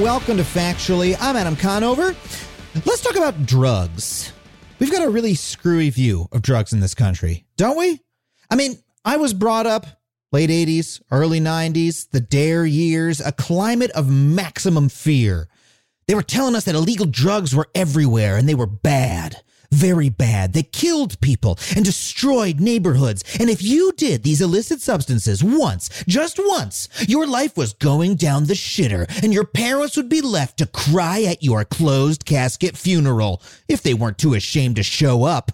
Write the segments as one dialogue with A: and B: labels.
A: Welcome to Factually. I'm Adam Conover. Let's talk about drugs. We've got a really screwy view of drugs in this country, don't we? I mean, I was brought up late 80s, early 90s, the DARE years, a climate of maximum fear. They were telling us that illegal drugs were everywhere and they were bad. Very bad. They killed people and destroyed neighborhoods. And if you did these illicit substances once, just once, your life was going down the shitter and your parents would be left to cry at your closed casket funeral if they weren't too ashamed to show up.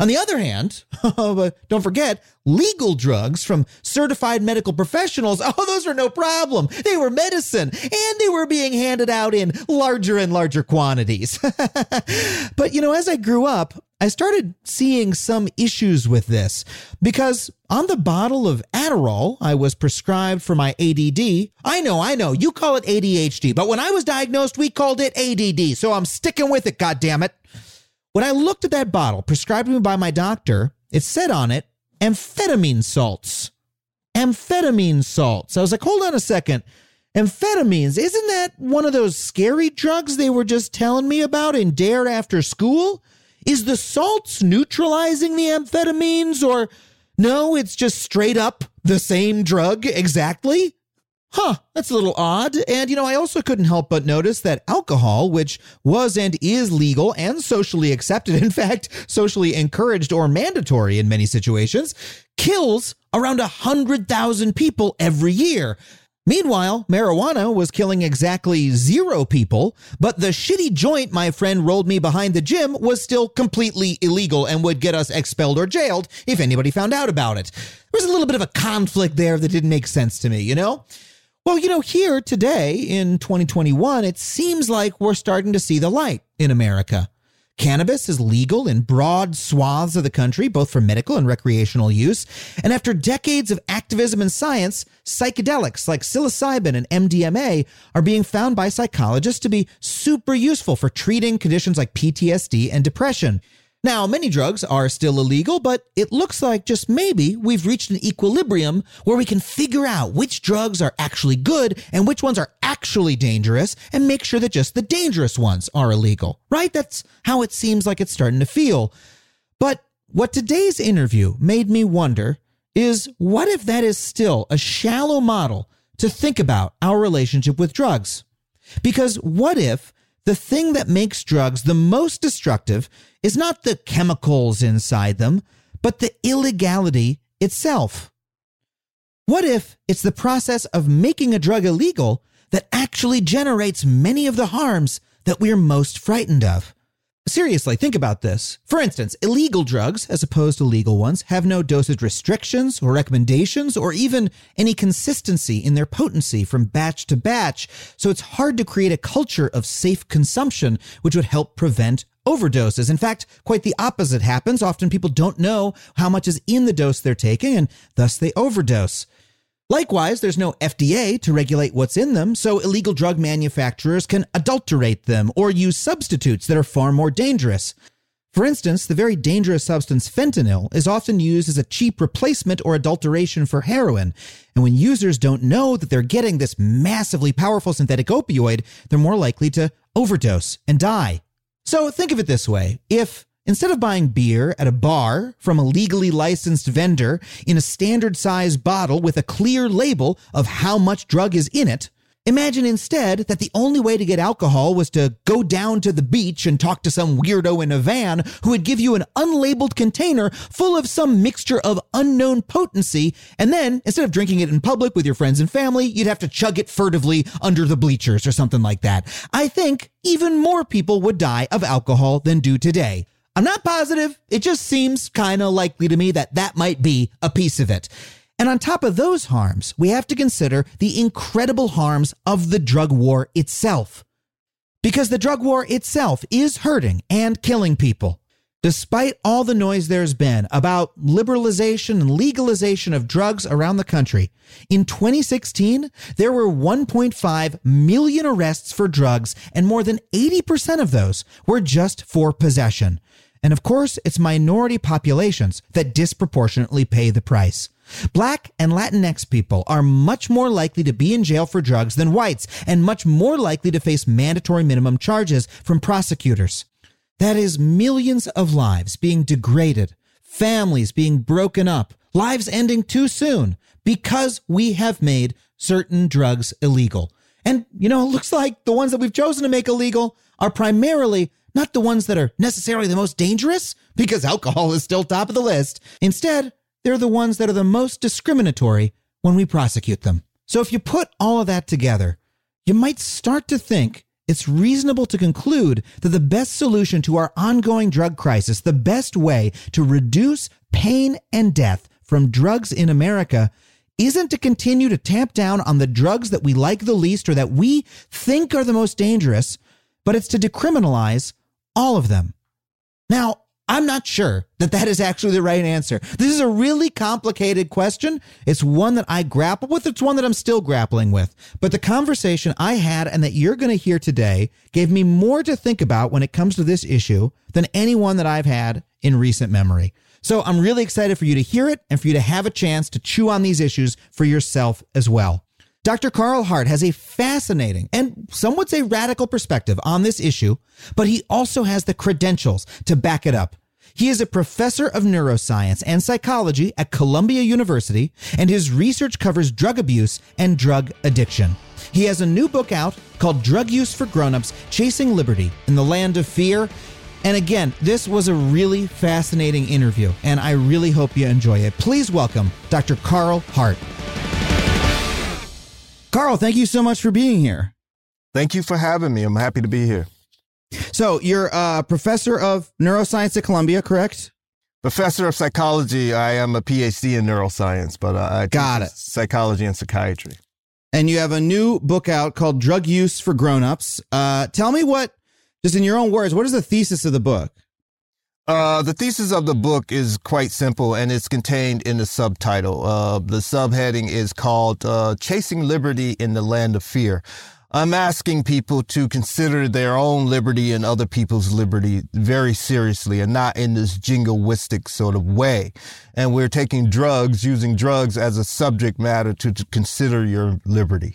A: On the other hand, don't forget, legal drugs from certified medical professionals, oh, those were no problem. They were medicine and they were being handed out in larger and larger quantities. but, you know, as I grew up, I started seeing some issues with this because on the bottle of Adderall I was prescribed for my ADD, I know, I know, you call it ADHD, but when I was diagnosed, we called it ADD. So I'm sticking with it, goddammit. When I looked at that bottle prescribed to me by my doctor, it said on it amphetamine salts. Amphetamine salts. I was like, hold on a second. Amphetamines, isn't that one of those scary drugs they were just telling me about in Dare after school? Is the salts neutralizing the amphetamines or no, it's just straight up the same drug exactly? Huh, that's a little odd. And, you know, I also couldn't help but notice that alcohol, which was and is legal and socially accepted, in fact, socially encouraged or mandatory in many situations, kills around 100,000 people every year. Meanwhile, marijuana was killing exactly zero people, but the shitty joint my friend rolled me behind the gym was still completely illegal and would get us expelled or jailed if anybody found out about it. There was a little bit of a conflict there that didn't make sense to me, you know? Well, you know, here today in 2021, it seems like we're starting to see the light in America. Cannabis is legal in broad swaths of the country, both for medical and recreational use. And after decades of activism and science, psychedelics like psilocybin and MDMA are being found by psychologists to be super useful for treating conditions like PTSD and depression. Now, many drugs are still illegal, but it looks like just maybe we've reached an equilibrium where we can figure out which drugs are actually good and which ones are actually dangerous and make sure that just the dangerous ones are illegal, right? That's how it seems like it's starting to feel. But what today's interview made me wonder is what if that is still a shallow model to think about our relationship with drugs? Because what if the thing that makes drugs the most destructive is not the chemicals inside them, but the illegality itself. What if it's the process of making a drug illegal that actually generates many of the harms that we're most frightened of? Seriously, think about this. For instance, illegal drugs, as opposed to legal ones, have no dosage restrictions or recommendations or even any consistency in their potency from batch to batch, so it's hard to create a culture of safe consumption which would help prevent overdoses. In fact, quite the opposite happens. Often people don't know how much is in the dose they're taking and thus they overdose. Likewise, there's no FDA to regulate what's in them, so illegal drug manufacturers can adulterate them or use substitutes that are far more dangerous. For instance, the very dangerous substance fentanyl is often used as a cheap replacement or adulteration for heroin. And when users don't know that they're getting this massively powerful synthetic opioid, they're more likely to overdose and die. So think of it this way if Instead of buying beer at a bar from a legally licensed vendor in a standard size bottle with a clear label of how much drug is in it, imagine instead that the only way to get alcohol was to go down to the beach and talk to some weirdo in a van who would give you an unlabeled container full of some mixture of unknown potency, and then instead of drinking it in public with your friends and family, you'd have to chug it furtively under the bleachers or something like that. I think even more people would die of alcohol than do today. I'm not positive. It just seems kind of likely to me that that might be a piece of it. And on top of those harms, we have to consider the incredible harms of the drug war itself. Because the drug war itself is hurting and killing people. Despite all the noise there's been about liberalization and legalization of drugs around the country, in 2016, there were 1.5 million arrests for drugs, and more than 80% of those were just for possession. And of course, it's minority populations that disproportionately pay the price. Black and Latinx people are much more likely to be in jail for drugs than whites, and much more likely to face mandatory minimum charges from prosecutors. That is millions of lives being degraded, families being broken up, lives ending too soon because we have made certain drugs illegal. And, you know, it looks like the ones that we've chosen to make illegal are primarily not the ones that are necessarily the most dangerous, because alcohol is still top of the list. Instead, they're the ones that are the most discriminatory when we prosecute them. So if you put all of that together, you might start to think it's reasonable to conclude that the best solution to our ongoing drug crisis, the best way to reduce pain and death from drugs in America, isn't to continue to tamp down on the drugs that we like the least or that we think are the most dangerous, but it's to decriminalize all of them. Now, I'm not sure that that is actually the right answer. This is a really complicated question. It's one that I grapple with. It's one that I'm still grappling with. But the conversation I had and that you're going to hear today gave me more to think about when it comes to this issue than any one that I've had in recent memory. So I'm really excited for you to hear it and for you to have a chance to chew on these issues for yourself as well. Dr. Carl Hart has a fascinating and some would say radical perspective on this issue, but he also has the credentials to back it up. He is a professor of neuroscience and psychology at Columbia University, and his research covers drug abuse and drug addiction. He has a new book out called Drug Use for Grownups Chasing Liberty in the Land of Fear. And again, this was a really fascinating interview, and I really hope you enjoy it. Please welcome Dr. Carl Hart. Carl, thank you so much for being here.
B: Thank you for having me. I'm happy to be here.
A: So, you're a professor of neuroscience at Columbia, correct?
B: Professor of psychology. I am a PhD in neuroscience, but uh, I
A: Got
B: teach
A: it.
B: psychology and psychiatry.
A: And you have a new book out called Drug Use for Grownups. Uh, tell me what, just in your own words, what is the thesis of the book?
B: Uh, the thesis of the book is quite simple and it's contained in the subtitle. Uh, the subheading is called uh, Chasing Liberty in the Land of Fear. I'm asking people to consider their own liberty and other people's liberty very seriously and not in this jingoistic sort of way. And we're taking drugs, using drugs as a subject matter to, to consider your liberty.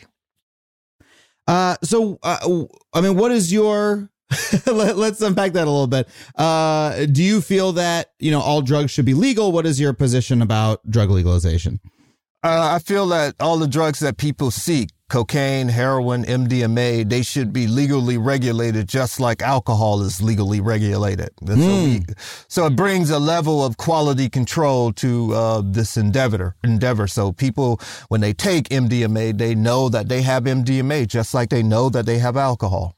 A: Uh, so, uh, I mean, what is your, let, us unpack that a little bit. Uh, do you feel that, you know, all drugs should be legal? What is your position about drug legalization?
B: Uh, I feel that all the drugs that people seek, cocaine, heroin, MDMA, they should be legally regulated just like alcohol is legally regulated. And So, we, so it brings a level of quality control to uh, this endeavor. Endeavor. So people, when they take MDMA, they know that they have MDMA just like they know that they have alcohol.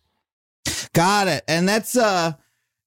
A: Got it. And that's uh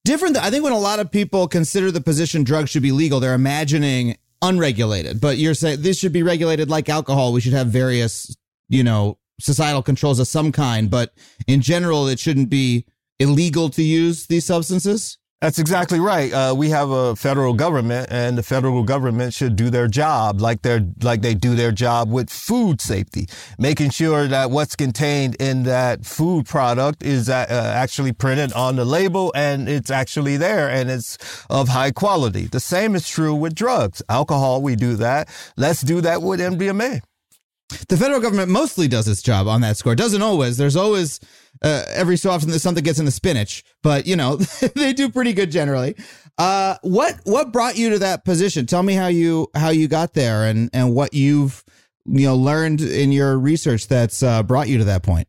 A: different. I think when a lot of people consider the position drugs should be legal, they're imagining unregulated. But you're saying this should be regulated like alcohol. We should have various, you know, societal controls of some kind, but in general it shouldn't be illegal to use these substances.
B: That's exactly right. Uh, we have a federal government, and the federal government should do their job like they're like they do their job with food safety, making sure that what's contained in that food product is uh, actually printed on the label and it's actually there and it's of high quality. The same is true with drugs, alcohol. We do that. Let's do that with MDMA.
A: The federal government mostly does its job on that score. Doesn't always. There's always uh, every so often that something gets in the spinach, but you know they do pretty good generally. Uh, what what brought you to that position? Tell me how you how you got there and and what you've you know learned in your research that's uh, brought you to that point.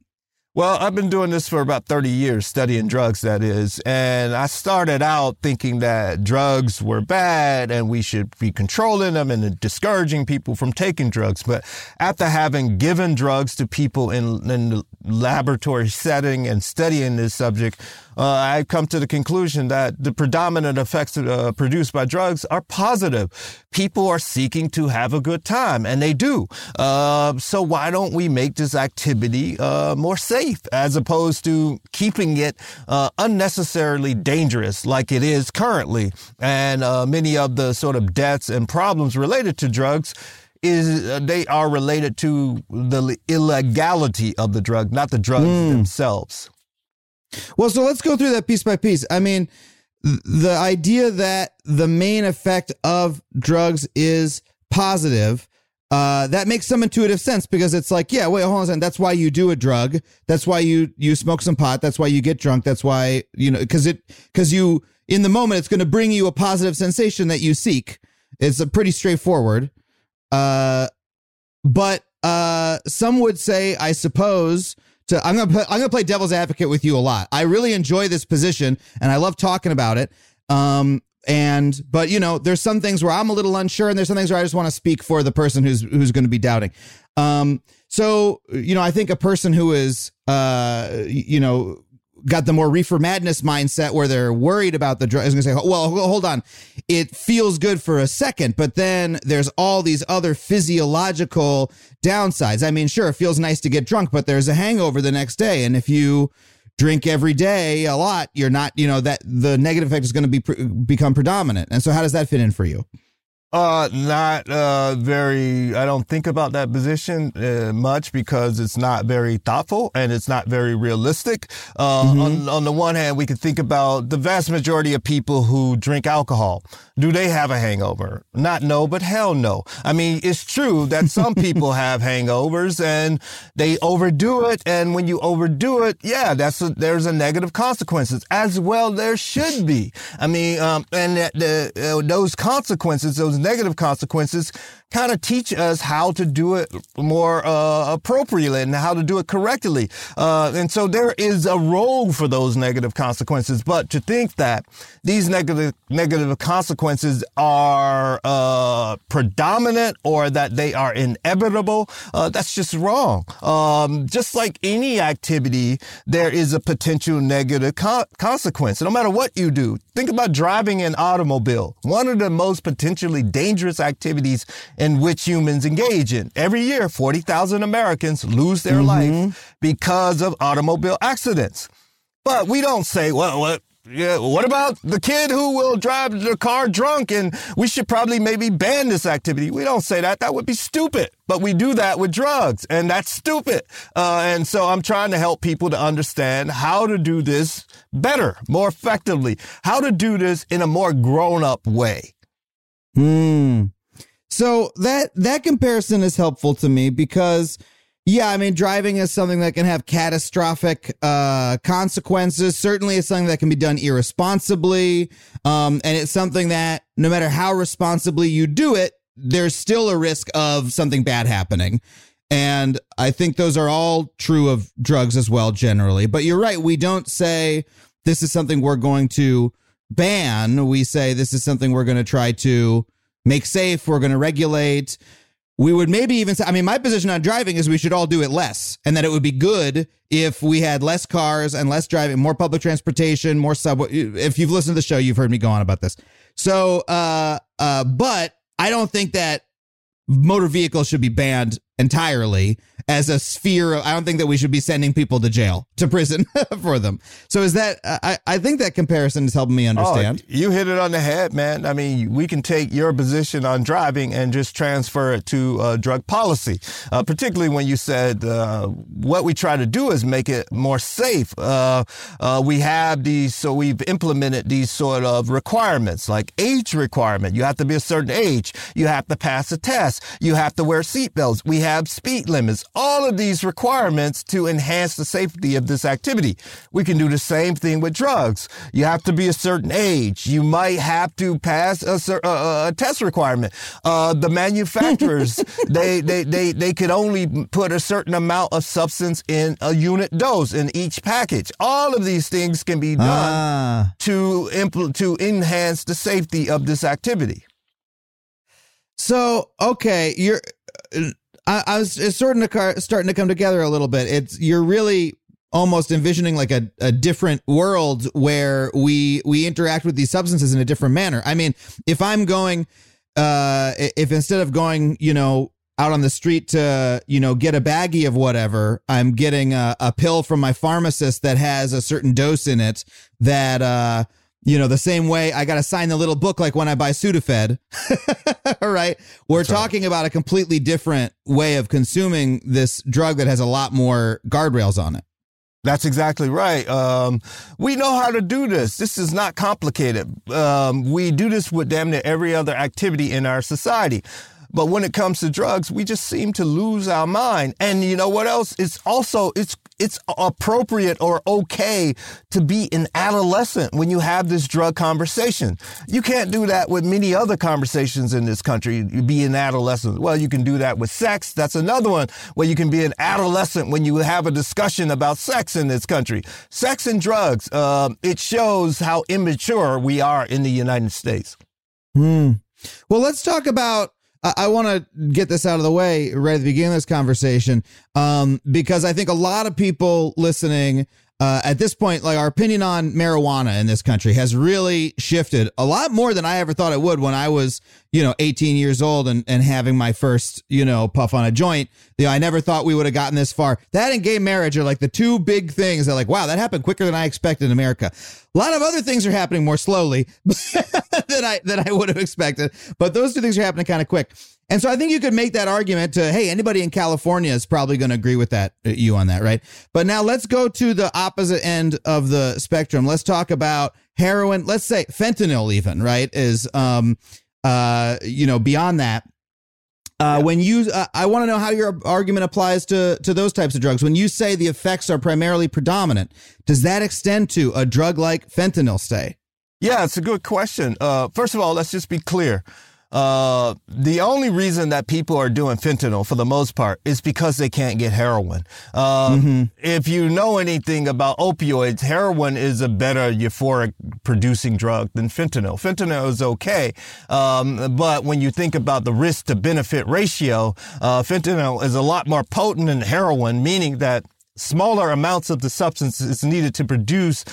B: Well, I've been doing this for about 30 years, studying drugs, that is. And I started out thinking that drugs were bad and we should be controlling them and discouraging people from taking drugs. But after having given drugs to people in, in the laboratory setting and studying this subject, uh, I've come to the conclusion that the predominant effects uh, produced by drugs are positive. People are seeking to have a good time, and they do. Uh, so why don't we make this activity uh, more safe? as opposed to keeping it uh, unnecessarily dangerous like it is currently. And uh, many of the sort of deaths and problems related to drugs is uh, they are related to the illegality of the drug, not the drugs themselves.
A: Well, so let's go through that piece by piece. I mean, the idea that the main effect of drugs is positive, uh, that makes some intuitive sense because it's like, yeah, wait, hold on a second. That's why you do a drug. That's why you you smoke some pot. That's why you get drunk. That's why you know because it because you in the moment it's going to bring you a positive sensation that you seek. It's a pretty straightforward. Uh, but uh, some would say, I suppose, to I'm gonna I'm gonna play devil's advocate with you a lot. I really enjoy this position, and I love talking about it. Um, and but you know, there's some things where I'm a little unsure, and there's some things where I just want to speak for the person who's who's going to be doubting. Um, so you know, I think a person who is uh, you know, got the more reefer madness mindset where they're worried about the drug is going to say, well, hold on. It feels good for a second, but then there's all these other physiological downsides. I mean, sure, it feels nice to get drunk, but there's a hangover the next day. And if you drink every day a lot, you're not, you know, that the negative effect is going to be become predominant. And so how does that fit in for you?
B: Uh, not uh, very. I don't think about that position uh, much because it's not very thoughtful and it's not very realistic. Uh, on on the one hand, we can think about the vast majority of people who drink alcohol. Do they have a hangover? Not no, but hell no. I mean, it's true that some people have hangovers and they overdo it, and when you overdo it, yeah, that's a, there's a negative consequences as well. There should be. I mean, um, and that the uh, those consequences, those negative consequences kind of teach us how to do it more uh, appropriately and how to do it correctly. Uh, and so there is a role for those negative consequences. But to think that these negative negative consequences are uh, predominant or that they are inevitable, uh, that's just wrong. Um, just like any activity, there is a potential negative co- consequence. No matter what you do, think about driving an automobile. One of the most potentially dangerous activities in which humans engage in. Every year, 40,000 Americans lose their life because of automobile accidents. But we don't say, well, what? Yeah, what about the kid who will drive the car drunk and we should probably maybe ban this activity? We don't say that. That would be stupid. But we do that with drugs and that's stupid. Uh, and so I'm trying to help people to understand how to do this better, more effectively, how to do this in a more grown up way.
A: Hmm. So that that comparison is helpful to me because yeah, I mean driving is something that can have catastrophic uh consequences. Certainly it's something that can be done irresponsibly. Um and it's something that no matter how responsibly you do it, there's still a risk of something bad happening. And I think those are all true of drugs as well generally. But you're right, we don't say this is something we're going to ban. We say this is something we're going to try to make safe. We're going to regulate. We would maybe even say, I mean, my position on driving is we should all do it less and that it would be good if we had less cars and less driving, more public transportation, more subway. If you've listened to the show, you've heard me go on about this. So, uh, uh, but I don't think that motor vehicles should be banned entirely as a sphere of, I don't think that we should be sending people to jail, to prison for them. So is that, I, I think that comparison is helping me understand.
B: Oh, you hit it on the head, man. I mean, we can take your position on driving and just transfer it to uh, drug policy, uh, particularly when you said uh, what we try to do is make it more safe. Uh, uh, we have these, so we've implemented these sort of requirements, like age requirement. You have to be a certain age. You have to pass a test. You have to wear seatbelts. We have speed limits. All of these requirements to enhance the safety of this activity. We can do the same thing with drugs. You have to be a certain age. You might have to pass a, a, a test requirement. Uh, the manufacturers, they, they, they, they could only put a certain amount of substance in a unit dose in each package. All of these things can be done
A: Ah.
B: to impl- to enhance the safety of this activity.
A: So okay, you're. I, I was it's starting to car, starting to come together a little bit. It's you're really almost envisioning like a, a different world where we we interact with these substances in a different manner. I mean, if I'm going, uh, if instead of going, you know, out on the street to, you know, get a baggie of whatever, I'm getting a, a pill from my pharmacist that has a certain dose in it that, uh, you know, the same way I got to sign the little book like when I buy Sudafed. All right. We're
B: That's right.
A: talking about a completely different way of consuming this drug that has a lot more guardrails on it.
B: That's exactly right. Um, we know how to do this. This is not complicated. Um, we do this with damn near every other activity in our society. But when it comes to drugs, we just seem to lose our mind. And you know what else? It's also, it's, it's appropriate or okay to be an adolescent when you have this drug conversation. You can't do that with many other conversations in this country. You be an adolescent. Well, you can do that with sex. That's another one where you can be an adolescent when you have a discussion about sex in this country. Sex and drugs. Um, it shows how immature we are in the United States.
A: Hmm. Well, let's talk about. I, want to get this out of the way right at the beginning of this conversation, um, because I think a lot of people listening uh, at this point, like our opinion on marijuana in this country has really shifted a lot more than I ever thought it would when I was, you know, 18 years old and, and having my first, you know, puff on a joint. You know, I never thought we would have gotten this far. That and gay marriage are like the two big things that, like, wow, that happened quicker than I expected in America. A lot of other things are happening more slowly than I than I would have expected, but those two things are happening kind of quick. And so I think you could make that argument to, hey, anybody in California is probably going to agree with that, uh, you on that, right? But now let's go to the opposite end of the spectrum. Let's talk about heroin. Let's say fentanyl, even, right? Is, um, uh, you know, beyond that. Uh, When you, uh, I want to know how your argument applies to to those types of drugs. When you say the effects are primarily predominant, does that extend to a drug like fentanyl? Stay.
B: Yeah, it's a good question. Uh, first of all, let's just be clear. Uh, the only reason that people are doing fentanyl for the most part is because they can't get heroin. Um, If you know anything about opioids, heroin is a better euphoric producing drug than fentanyl. Fentanyl is okay. Um, but when you think about the risk to benefit ratio, uh, fentanyl is a lot more potent than heroin, meaning that smaller amounts of the substance is needed to produce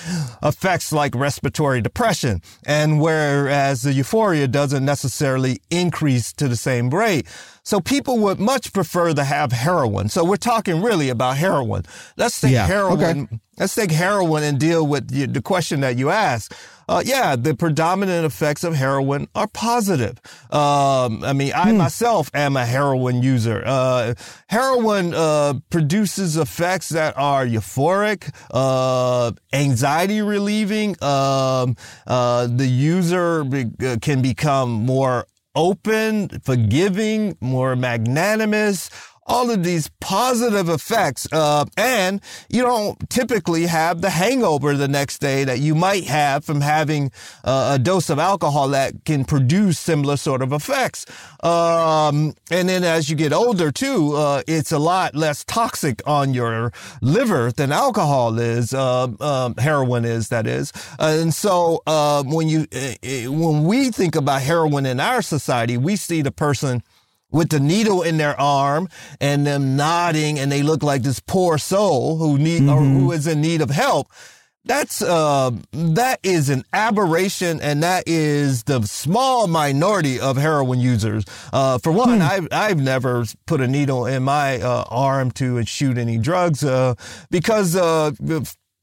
B: effects like respiratory depression. And whereas the euphoria doesn't necessarily increase to the same rate. So people would much prefer to have heroin. So we're talking really about heroin. Let's take
A: Yeah,
B: heroin.
A: okay.
B: Let's take heroin and deal with the question that you asked. Uh, yeah, the predominant effects of heroin are positive. Um, I mean, I myself am a heroin user. Uh, heroin uh, produces effects that are euphoric, uh, anxiety relieving. Um, uh, the user be- uh, can become more open, forgiving, more magnanimous. All of these positive effects, uh, and you don't typically have the hangover the next day that you might have from having uh, a dose of alcohol that can produce similar sort of effects. Um, and then as you get older too, uh, it's a lot less toxic on your liver than alcohol is, uh, um, heroin is, that is. And so uh, when you uh, uh, when we think about heroin in our society, we see the person with the needle in their arm and them nodding and they look like this poor soul who need or who is in need of help. That's uh that is an aberration and that is the small minority of heroin users. Uh for one, I've I've never put a needle in my uh, arm to shoot any drugs uh because uh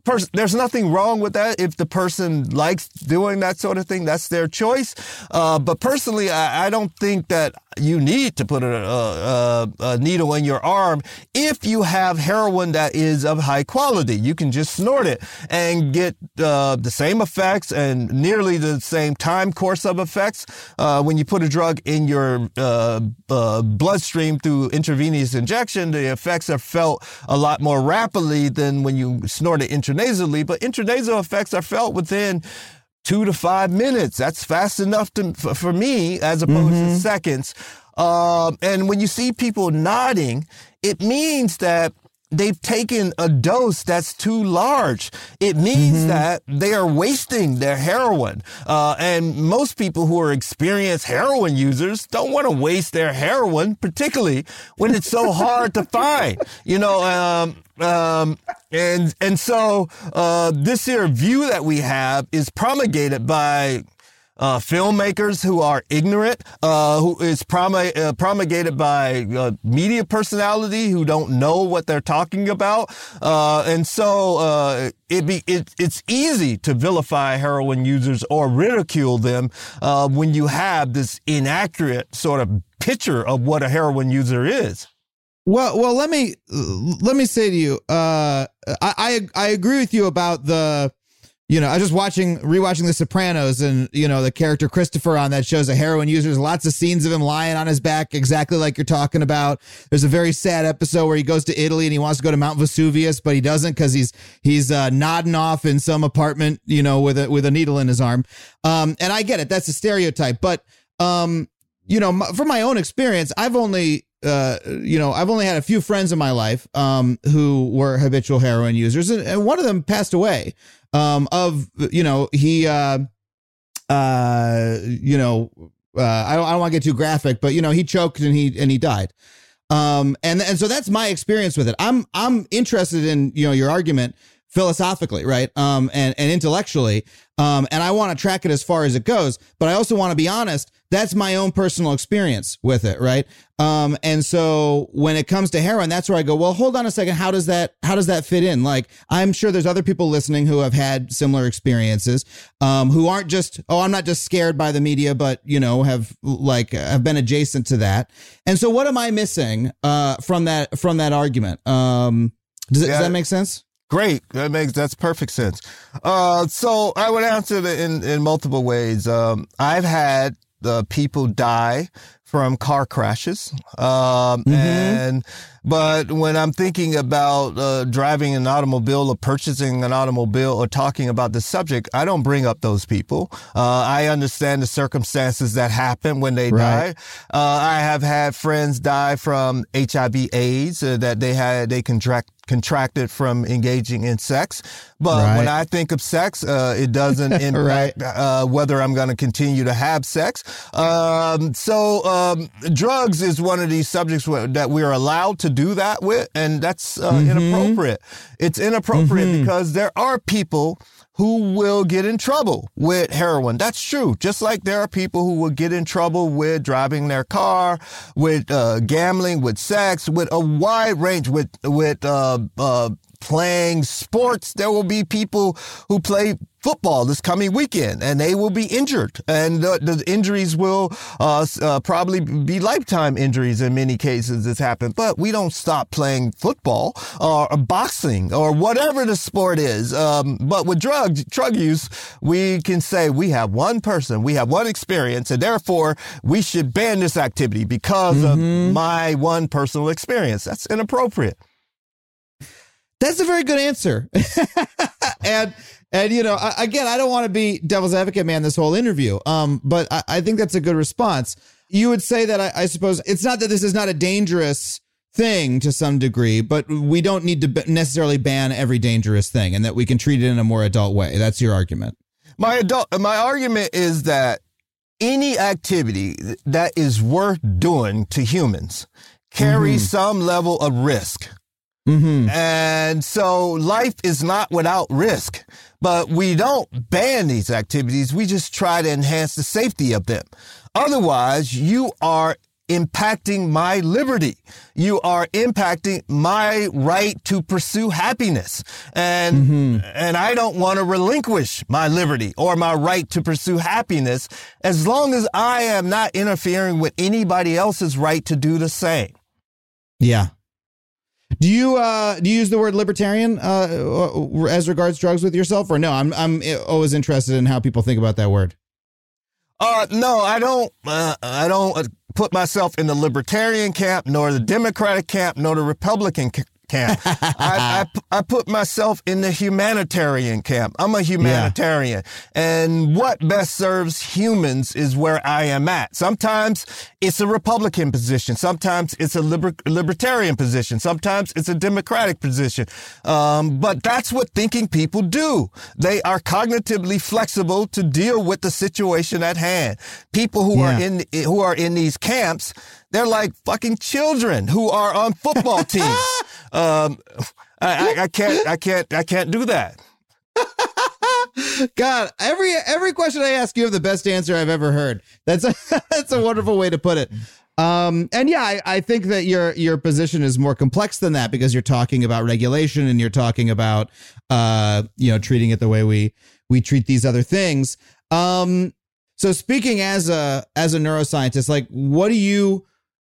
B: pers- there's nothing wrong with that. If the person likes doing that sort of thing, that's their choice. Uh, but personally, I, I don't think that you need to put a, a, a needle in your arm if you have heroin that is of high quality. You can just snort it and get uh, the same effects and nearly the same time course of effects uh, when you put a drug in your uh, uh, bloodstream through intravenous injection. The effects are felt a lot more rapidly than when you snort it intranasally. But intranasal effects are felt within two to five minutes. That's fast enough to, for, for me as opposed to seconds. Um, and when you see people nodding, it means that they've taken a dose that's too large. It means that they are wasting their heroin. Uh, and most people who are experienced heroin users don't want to waste their heroin, particularly when it's so hard to find. You know, um, um, and and so uh, this here view that we have is promulgated by uh, filmmakers who are ignorant, uh, who is promul- uh, promulgated by uh, media personality who don't know what they're talking about, uh, and so uh, it be it, it's easy to vilify heroin users or ridicule them uh, when you have this inaccurate sort of picture of what a heroin user is.
A: Well, well, let me let me say to you, uh, I, I I agree with you about the, you know, I was just watching rewatching The Sopranos, and you know the character Christopher on that shows a heroin user. There's lots of scenes of him lying on his back, exactly like you're talking about. There's a very sad episode where he goes to Italy and he wants to go to Mount Vesuvius, but he doesn't because he's he's uh, nodding off in some apartment, you know, with a with a needle in his arm. Um, and I get it, that's a stereotype, but um, you know, from my own experience, I've only uh, you know, I've only had a few friends in my life um, who were habitual heroin users, and, and one of them passed away. Um, of you know, he, uh, uh, you know, uh, I don't, I don't want to get too graphic, but you know, he choked and he and he died. Um, and and so that's my experience with it. I'm I'm interested in you know your argument philosophically, right? Um, and and intellectually. Um, and I want to track it as far as it goes, but I also want to be honest. That's my own personal experience with it, right? Um, and so when it comes to heroin, that's where I go. Well, hold on a second. How does that how does that fit in? Like, I'm sure there's other people listening who have had similar experiences, um, who aren't just oh, I'm not just scared by the media, but you know have like have been adjacent to that. And so, what am I missing uh, from that from that argument? Um, does, it, does that make sense?
B: Great. That makes that's perfect sense. Uh, so I would answer it in in multiple ways. Um, I've had uh, people die from car crashes, um, and but when I'm thinking about uh, driving an automobile or purchasing an automobile or talking about the subject, I don't bring up those people. Uh, I understand the circumstances that happen when they
A: Right.
B: die. Uh, I have had friends die from HIV/AIDS uh, that they had they contract contracted from engaging in sex. But
A: Right.
B: when I think of sex, uh, it doesn't impact uh, whether I'm going to continue to have sex. Um, so um, drugs is one of these subjects where, that we're allowed to do that with, and that's uh, inappropriate. It's inappropriate because there are people who will get in trouble with heroin. That's true. Just like there are people who will get in trouble with driving their car, with uh, gambling, with sex, with a wide range, with with uh, uh, playing sports. There will be people who play football this coming weekend and they will be injured. And the, the injuries will uh, uh, probably be lifetime injuries in many cases it's happened. But we don't stop playing football or boxing or whatever the sport is. Um, but with drug drug use we can say we have one person we have one experience and therefore we should ban this activity because of my one personal experience. That's inappropriate.
A: That's a very good answer. and and you know, I, again, I don't want to be devil's advocate, man, this whole interview. Um, but I, I think that's a good response. You would say that I, I suppose it's not that this is not a dangerous thing to some degree, but we don't need to b- necessarily ban every dangerous thing, and that we can treat it in a more adult way. That's your argument.
B: My adult, my argument is that any activity that is worth doing to humans carries some level of risk.
A: Mm-hmm.
B: And so life is not without risk, but we don't ban these activities. We just try to enhance the safety of them. Otherwise, you are impacting my liberty. You are impacting my right to pursue happiness. And, and I don't want to relinquish my liberty or my right to pursue happiness as long as I am not interfering with anybody else's right to do the same.
A: Yeah. Do you uh do you use the word libertarian uh as regards drugs with yourself or no? I'm I'm always interested in how people think about that word.
B: Uh, no, I don't. Uh, I don't uh, put myself in the libertarian camp, nor the Democratic camp, nor the Republican ca- camp. I, I I put myself in the humanitarian camp. I'm a humanitarian, and what best serves humans is where I am at. Sometimes it's a Republican position. Sometimes it's a liber- libertarian position. Sometimes it's a Democratic position. Um, but that's what thinking people do. They are cognitively flexible to deal with the situation at hand. People who are in who are in these camps, they're like fucking children who are on football teams. Um, I, I, I can't, I can't, I can't do that.
A: God, every every question I ask, you have the best answer I've ever heard. That's a, that's a wonderful way to put it. Um, and yeah, I, I think that your your position is more complex than that because you're talking about regulation and you're talking about uh, you know, treating it the way we we treat these other things. Um, so speaking as a as a neuroscientist, like what do you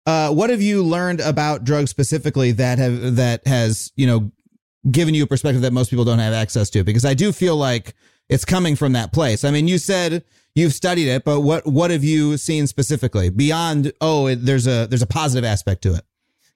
A: uh, what have you learned about drugs specifically that have that has you know given you a perspective that most people don't have access to? Because I do feel like it's coming from that place. I mean, you said you've studied it, but what what have you seen specifically beyond? Oh, it, there's a there's a positive aspect to it.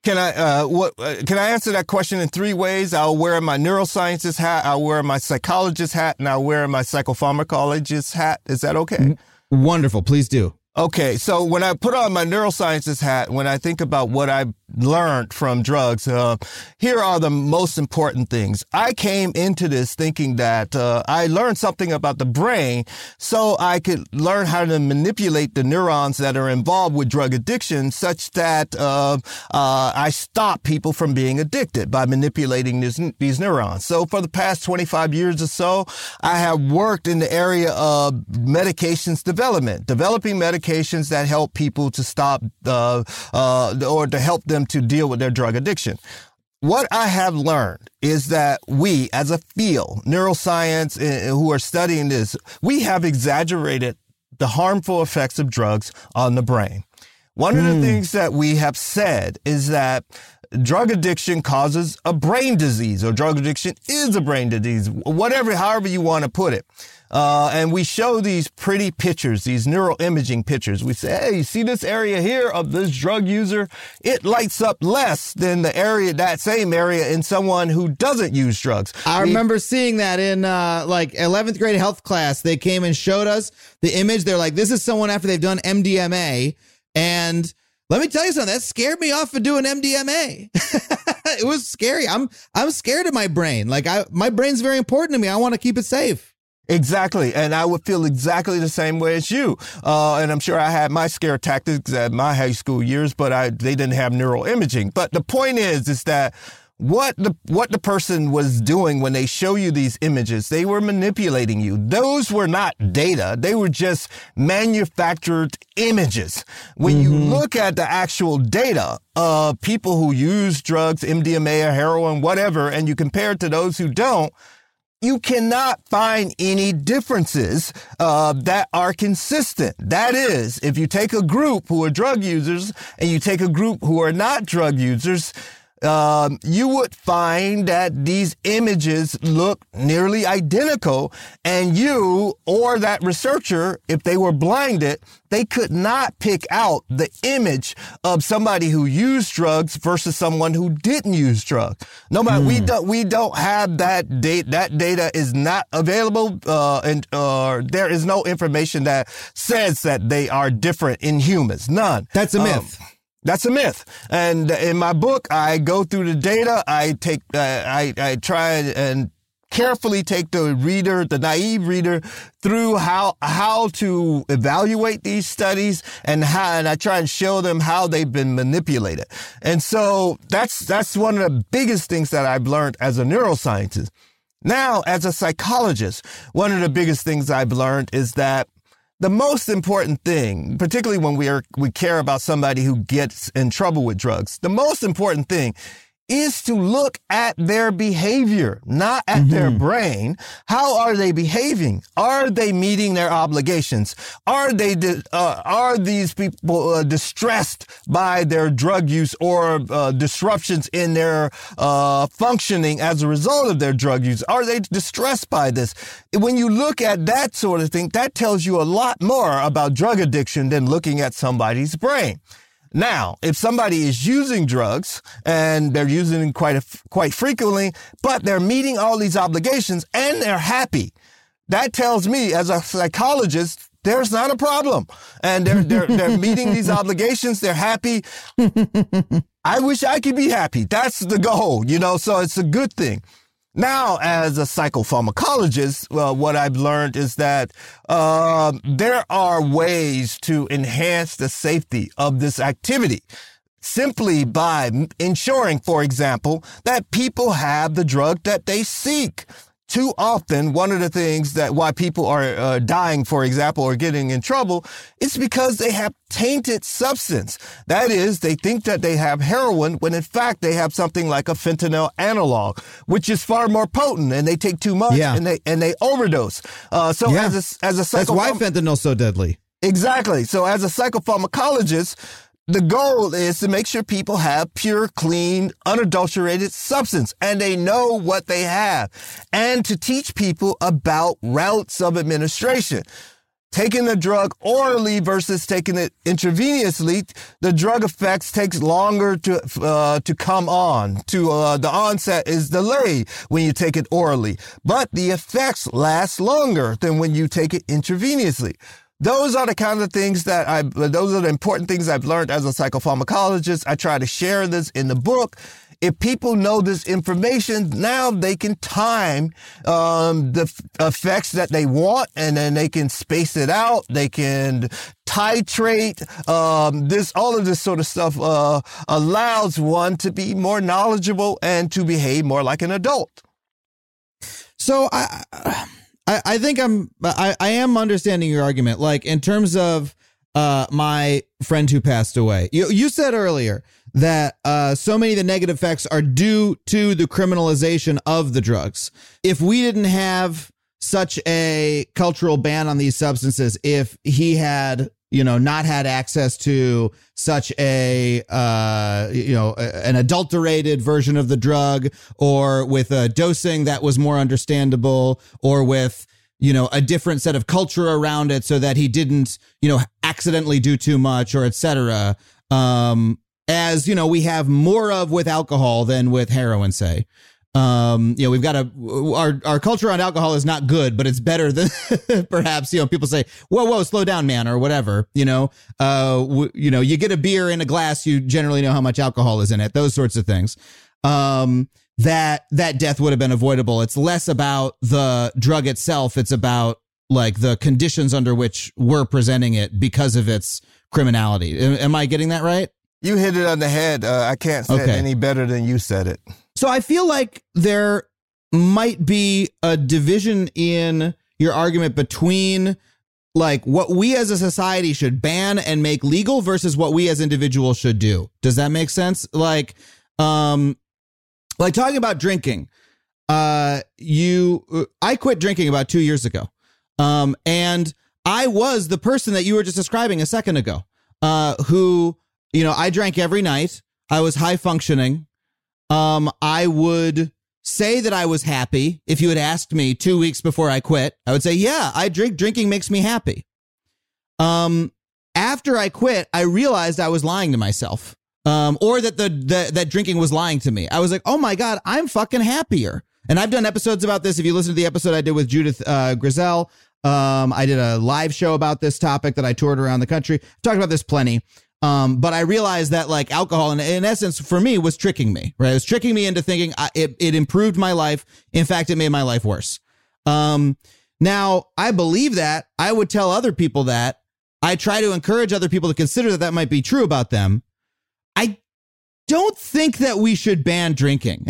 B: Can I uh, what uh, can I answer that question in three ways? I'll wear my neuroscientist hat, I'll wear my psychologist hat, and I'll wear my psychopharmacologist hat. Is that okay?
A: Wonderful. Please do.
B: Okay, so when I put on my neuroscientist hat, when I think about what I've learned from drugs, uh, here are the most important things. I came into this thinking that uh, I learned something about the brain so I could learn how to manipulate the neurons that are involved with drug addiction such that uh, uh I stop people from being addicted by manipulating this, these neurons. So for the past 25 years or so, I have worked in the area of medications development, developing medications that help people to stop uh, uh, or to help them to deal with their drug addiction. What I have learned is that we, as a field, neuroscience, uh, who are studying this, we have exaggerated the harmful effects of drugs on the brain. One of the things that we have said is that drug addiction causes a brain disease or drug addiction is a brain disease, whatever, however you want to put it. Uh, and we show these pretty pictures, these neural imaging pictures. We say, hey, you see this area here of this drug user? It lights up less than the area, that same area in someone who doesn't use drugs.
A: I
B: We-
A: remember seeing that in uh, like 11th grade health class. They came and showed us the image. They're like, this is someone after they've done MDMA. And let me tell you something, that scared me off of doing MDMA. it was scary. I'm I'm scared of my brain. Like I my brain's very important to me. I want to keep it safe.
B: Exactly. And I would feel exactly the same way as you. Uh, and I'm sure I had my scare tactics at my high school years, but I, they didn't have neural imaging. But the point is, is that what the, what the person was doing when they show you these images, they were manipulating you. Those were not data. They were just manufactured images. When you look at the actual data of people who use drugs, MDMA or heroin, whatever, and you compare it to those who don't, you cannot find any differences uh, that are consistent. That is, if you take a group who are drug users and you take a group who are not drug users, um, you would find that these images look nearly identical, and you or that researcher, if they were blinded, they could not pick out the image of somebody who used drugs versus someone who didn't use drugs. No matter we don't we don't have that data. That data is not available, uh, and uh, there is no information that says that they are different in humans. None.
A: That's a
B: Um,
A: myth.
B: That's a myth. And in my book, I go through the data. I take, uh, I, I try and carefully take the reader, the naive reader through how, how to evaluate these studies and how, and I try and show them how they've been manipulated. And so that's, that's one of the biggest things that I've learned as a neuroscientist. Now, as a psychologist, one of the biggest things I've learned is that the most important thing, particularly when we are we care about somebody who gets in trouble with drugs, the most important thing is to look at their behavior, not at their brain. How are they behaving? Are they meeting their obligations? Are they uh, are these people uh, distressed by their drug use or uh, disruptions in their uh, functioning as a result of their drug use? Are they distressed by this? When you look at that sort of thing, that tells you a lot more about drug addiction than looking at somebody's brain. Now, if somebody is using drugs and they're using them quite a, quite frequently, but they're meeting all these obligations and they're happy, that tells me as a psychologist there's not a problem, and they're they're they're meeting these obligations. They're happy. I wish I could be happy. That's the goal, you know. So it's a good thing. Now, as a psychopharmacologist, uh, what I've learned is that uh, there are ways to enhance the safety of this activity simply by ensuring, for example, that people have the drug that they seek. Too often, one of the things that why people are uh, dying, for example, or getting in trouble, is because they have tainted substance. That is, they think that they have heroin when in fact they have something like a fentanyl analog, which is far more potent, and they take too much
A: Yeah.
B: and they and they overdose. Uh, so
A: Yeah.
B: as a as a
A: That's why fentanyl's so deadly.
B: Exactly. So as a psychopharmacologist, the goal is to make sure people have pure, clean, unadulterated substance and they know what they have and to teach people about routes of administration. Taking the drug orally versus taking it intravenously, the drug effects takes longer to uh, to come on. To uh, the onset is delayed when you take it orally, but the effects last longer than when you take it intravenously. Those are the kind of things that I, those are the important things I've learned as a psychopharmacologist. I try to share this in the book. If people know this information, now they can time um, the effects that they want, and then they can space it out. They can titrate. Um, this, all of this sort of stuff uh, allows one to be more knowledgeable and to behave more like an adult.
A: So I, I, I I think I'm, I, I am understanding your argument. Like in terms of uh, my friend who passed away, you, you said earlier that uh, so many of the negative effects are due to the criminalization of the drugs. If we didn't have such a cultural ban on these substances, if he had you know not had access to such a uh you know an adulterated version of the drug or with a dosing that was more understandable or with you know a different set of culture around it so that he didn't you know accidentally do too much or etc um as you know we have more of with alcohol than with heroin say um you know we've got a our our culture around alcohol is not good but it's better than perhaps you know people say whoa whoa slow down man or whatever you know? Uh w- you know you get a beer in a glass you generally know how much alcohol is in it those sorts of things. Um that that death would have been avoidable. It's less about the drug itself it's about like the conditions under which we're presenting it because of its criminality. Am, am i getting that right?
B: You hit it on the head. Uh, I can't say it any better than you said it.
A: So I feel like there might be a division in your argument between like what we as a society should ban and make legal versus what we as individuals should do. Does that make sense? Like um like talking about drinking. Uh you I quit drinking about 2 years ago. Um and I was the person that you were just describing a second ago. Uh who you know, I drank every night. I was high functioning um, I would say that I was happy. If you had asked me two weeks before I quit, I would say, yeah, I drink, drinking makes me happy. Um, after I quit, I realized I was lying to myself. Um, or that the, the, that drinking was lying to me. I was like, oh my God, I'm fucking happier. And I've done episodes about this. If you listen to the episode I did with Judith, uh, Grisel, um, I did a live show about this topic that I toured around the country. I've talked about this plenty. Um, but I realized that like alcohol, in, in essence, for me, was tricking me. Right, it was tricking me into thinking I, it it improved my life. In fact, it made my life worse. Um, now I believe that. I would tell other people that. I try to encourage other people to consider that that might be true about them. I don't think that we should ban drinking,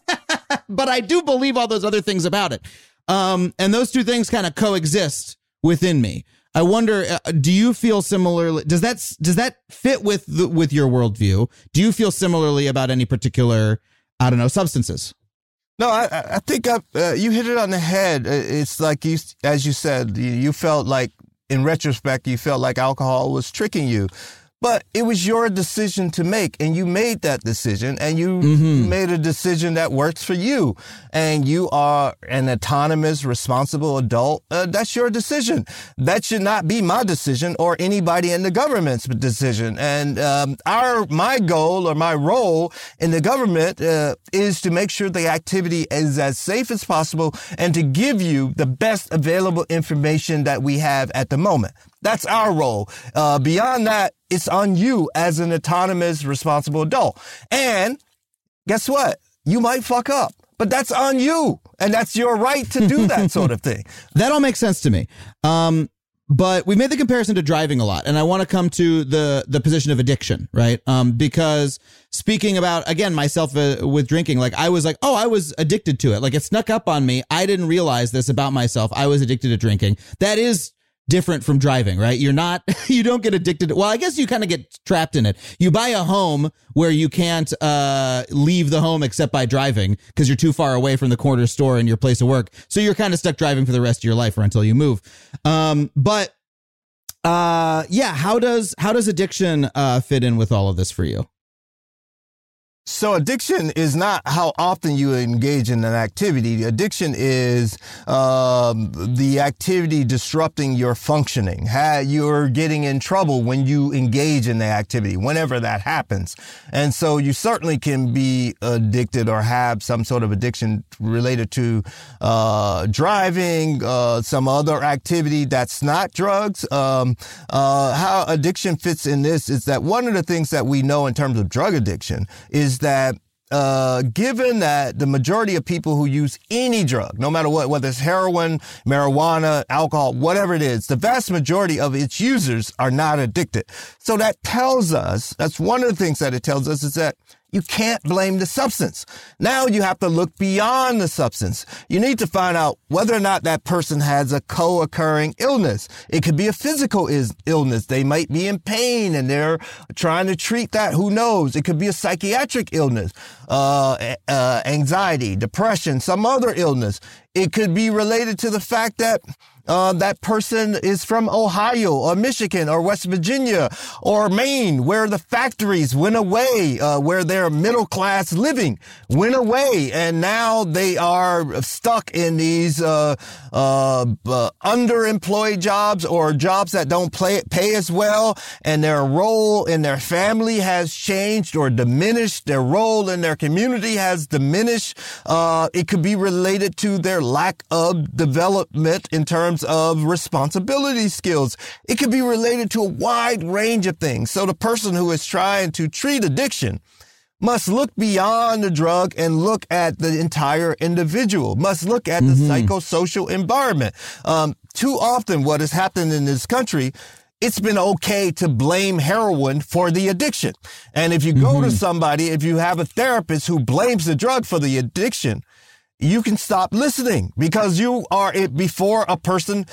A: but I do believe all those other things about it. Um, and those two things kind of coexist within me. I wonder, uh, do you feel similarly? Does that does that fit with the, with your worldview? Do you feel similarly about any particular, I don't know, substances?
B: No, I, I think I, uh, you hit it on the head. It's like you, as you said, you felt like, in retrospect, you felt like alcohol was tricking you. But it was your decision to make, and you made that decision, and you made a decision that works for you. And you are an autonomous, responsible adult. Uh, that's your decision. That should not be my decision or anybody in the government's decision. And um, our my goal or my role in the government uh, is to make sure the activity is as safe as possible and to give you the best available information that we have at the moment. That's our role. Uh, beyond that, it's on you as an autonomous, responsible adult. And guess what? You might fuck up, but that's on you. And that's your right to do that sort of thing.
A: That all makes sense to me. Um, but we made the comparison to driving a lot, and I want to come to the the position of addiction, right? Um, because speaking about again myself uh, with drinking, like I was like, oh, I was addicted to it. Like it snuck up on me. I didn't realize this about myself. I was addicted to drinking. That is different from driving, right? You're not, you don't get addicted. Well, I guess you kind of get trapped in it. You buy a home where you can't uh, leave the home except by driving because you're too far away from the corner store and your place of work. So you're kind of stuck driving for the rest of your life or until you move. Um, but uh, yeah, how does how does addiction uh, fit in with all of this for you?
B: So addiction is not how often you engage in an activity. Addiction is um, the activity disrupting your functioning. How you're getting in trouble when you engage in the activity, whenever that happens. And so you certainly can be addicted or have some sort of addiction related to uh, driving, uh, some other activity that's not drugs. Um, uh, how addiction fits in this is that one of the things that we know in terms of drug addiction is that uh, given that the majority of people who use any drug, no matter what, whether it's heroin, marijuana, alcohol, whatever it is, the vast majority of its users are not addicted. So that tells us, that's one of the things that it tells us is that you can't blame the substance. Now you have to look beyond the substance. You need to find out whether or not that person has a co-occurring illness. It could be a physical is- illness. They might be in pain and they're trying to treat that. Who knows? It could be a psychiatric illness, uh, uh, anxiety, depression, some other illness. It could be related to the fact that uh, that person is from Ohio or Michigan or West Virginia or Maine, where the factories went away, uh, where their middle class living went away, and now they are stuck in these uh, uh, uh underemployed jobs or jobs that don't play, pay as well, and their role in their family has changed or diminished. Their role in their community has diminished. Uh, it could be related to their lack of development in terms of responsibility skills. It could be related to a wide range of things. So the person who is trying to treat addiction must look beyond the drug and look at the entire individual, must look at the mm-hmm. psychosocial environment. Um, too often what has happened in this country it's been okay to blame heroin for the addiction. And if you go mm-hmm. to somebody, if you have a therapist who blames the drug for the addiction, you can stop listening because you are it before a person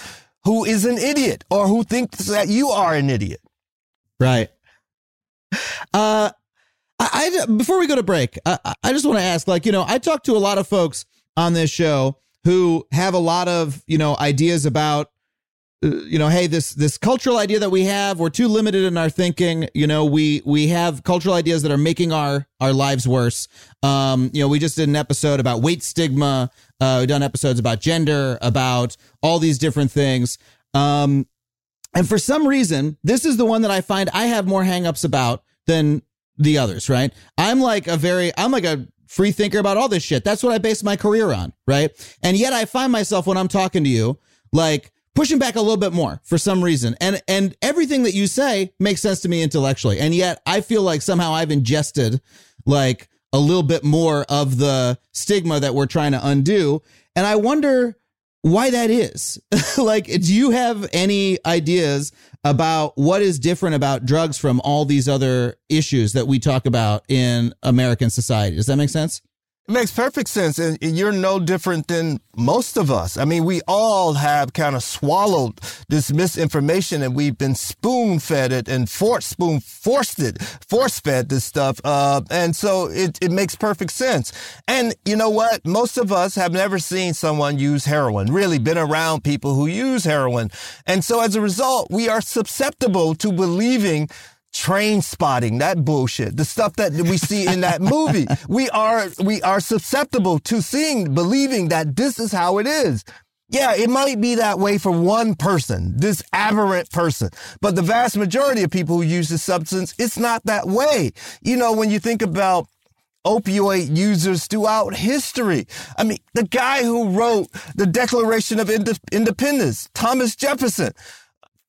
B: who is an idiot or who thinks that you are an idiot.
A: Right. Uh, I, I before we go to break, I, I just want to ask, like, you know, I talk to a lot of folks on this show who have a lot of, you know, ideas about you know hey this this cultural idea that we have we're too limited in our thinking. You know we we have cultural ideas that are making our our lives worse. Um you know we just did an episode about weight stigma. Uh we've done episodes about gender about all these different things. Um and for some reason this is the one that i find i have more hangups about than the others right? I'm like a very i'm like a free thinker about all this shit. That's what i base my career on right? And yet i find myself when i'm talking to you like pushing back a little bit more for some reason. And and everything that you say makes sense to me intellectually. And yet I feel like somehow I've ingested like a little bit more of the stigma that we're trying to undo. And I wonder why that is. like do you have any ideas about what is different about drugs from all these other issues that we talk about in American society? Does that make sense?
B: It makes perfect sense. And you're no different than most of us. I mean, we all have kind of swallowed this misinformation and we've been spoon fed it and force spoon forced it, force fed this stuff. Uh, and so it, it makes perfect sense. And you know what? Most of us have never seen someone use heroin, really been around people who use heroin. And so as a result, we are susceptible to believing Trainspotting, that bullshit, the stuff that we see in that movie. we are, we are susceptible to seeing, believing that this is how it is. Yeah, it might be that way for one person, this aberrant person, but the vast majority of people who use the substance, it's not that way. You know, when you think about opioid users throughout history. I mean, the guy who wrote the Declaration of Independence, Thomas Jefferson,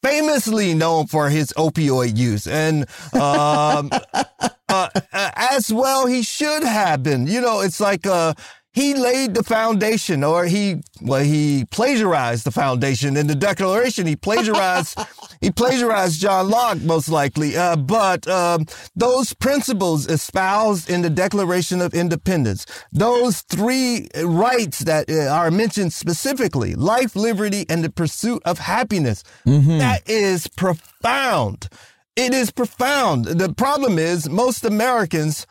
B: famously known for his opioid use, and um, uh, as well he should have been. You know, it's like uh, he laid the foundation or he well he plagiarized the foundation. In the declaration he plagiarized he plagiarized john locke most likely. Uh, but um, those principles espoused in the declaration of independence those three rights that uh, are mentioned specifically life liberty and the pursuit of happiness that is profound. It is profound. The problem is most americans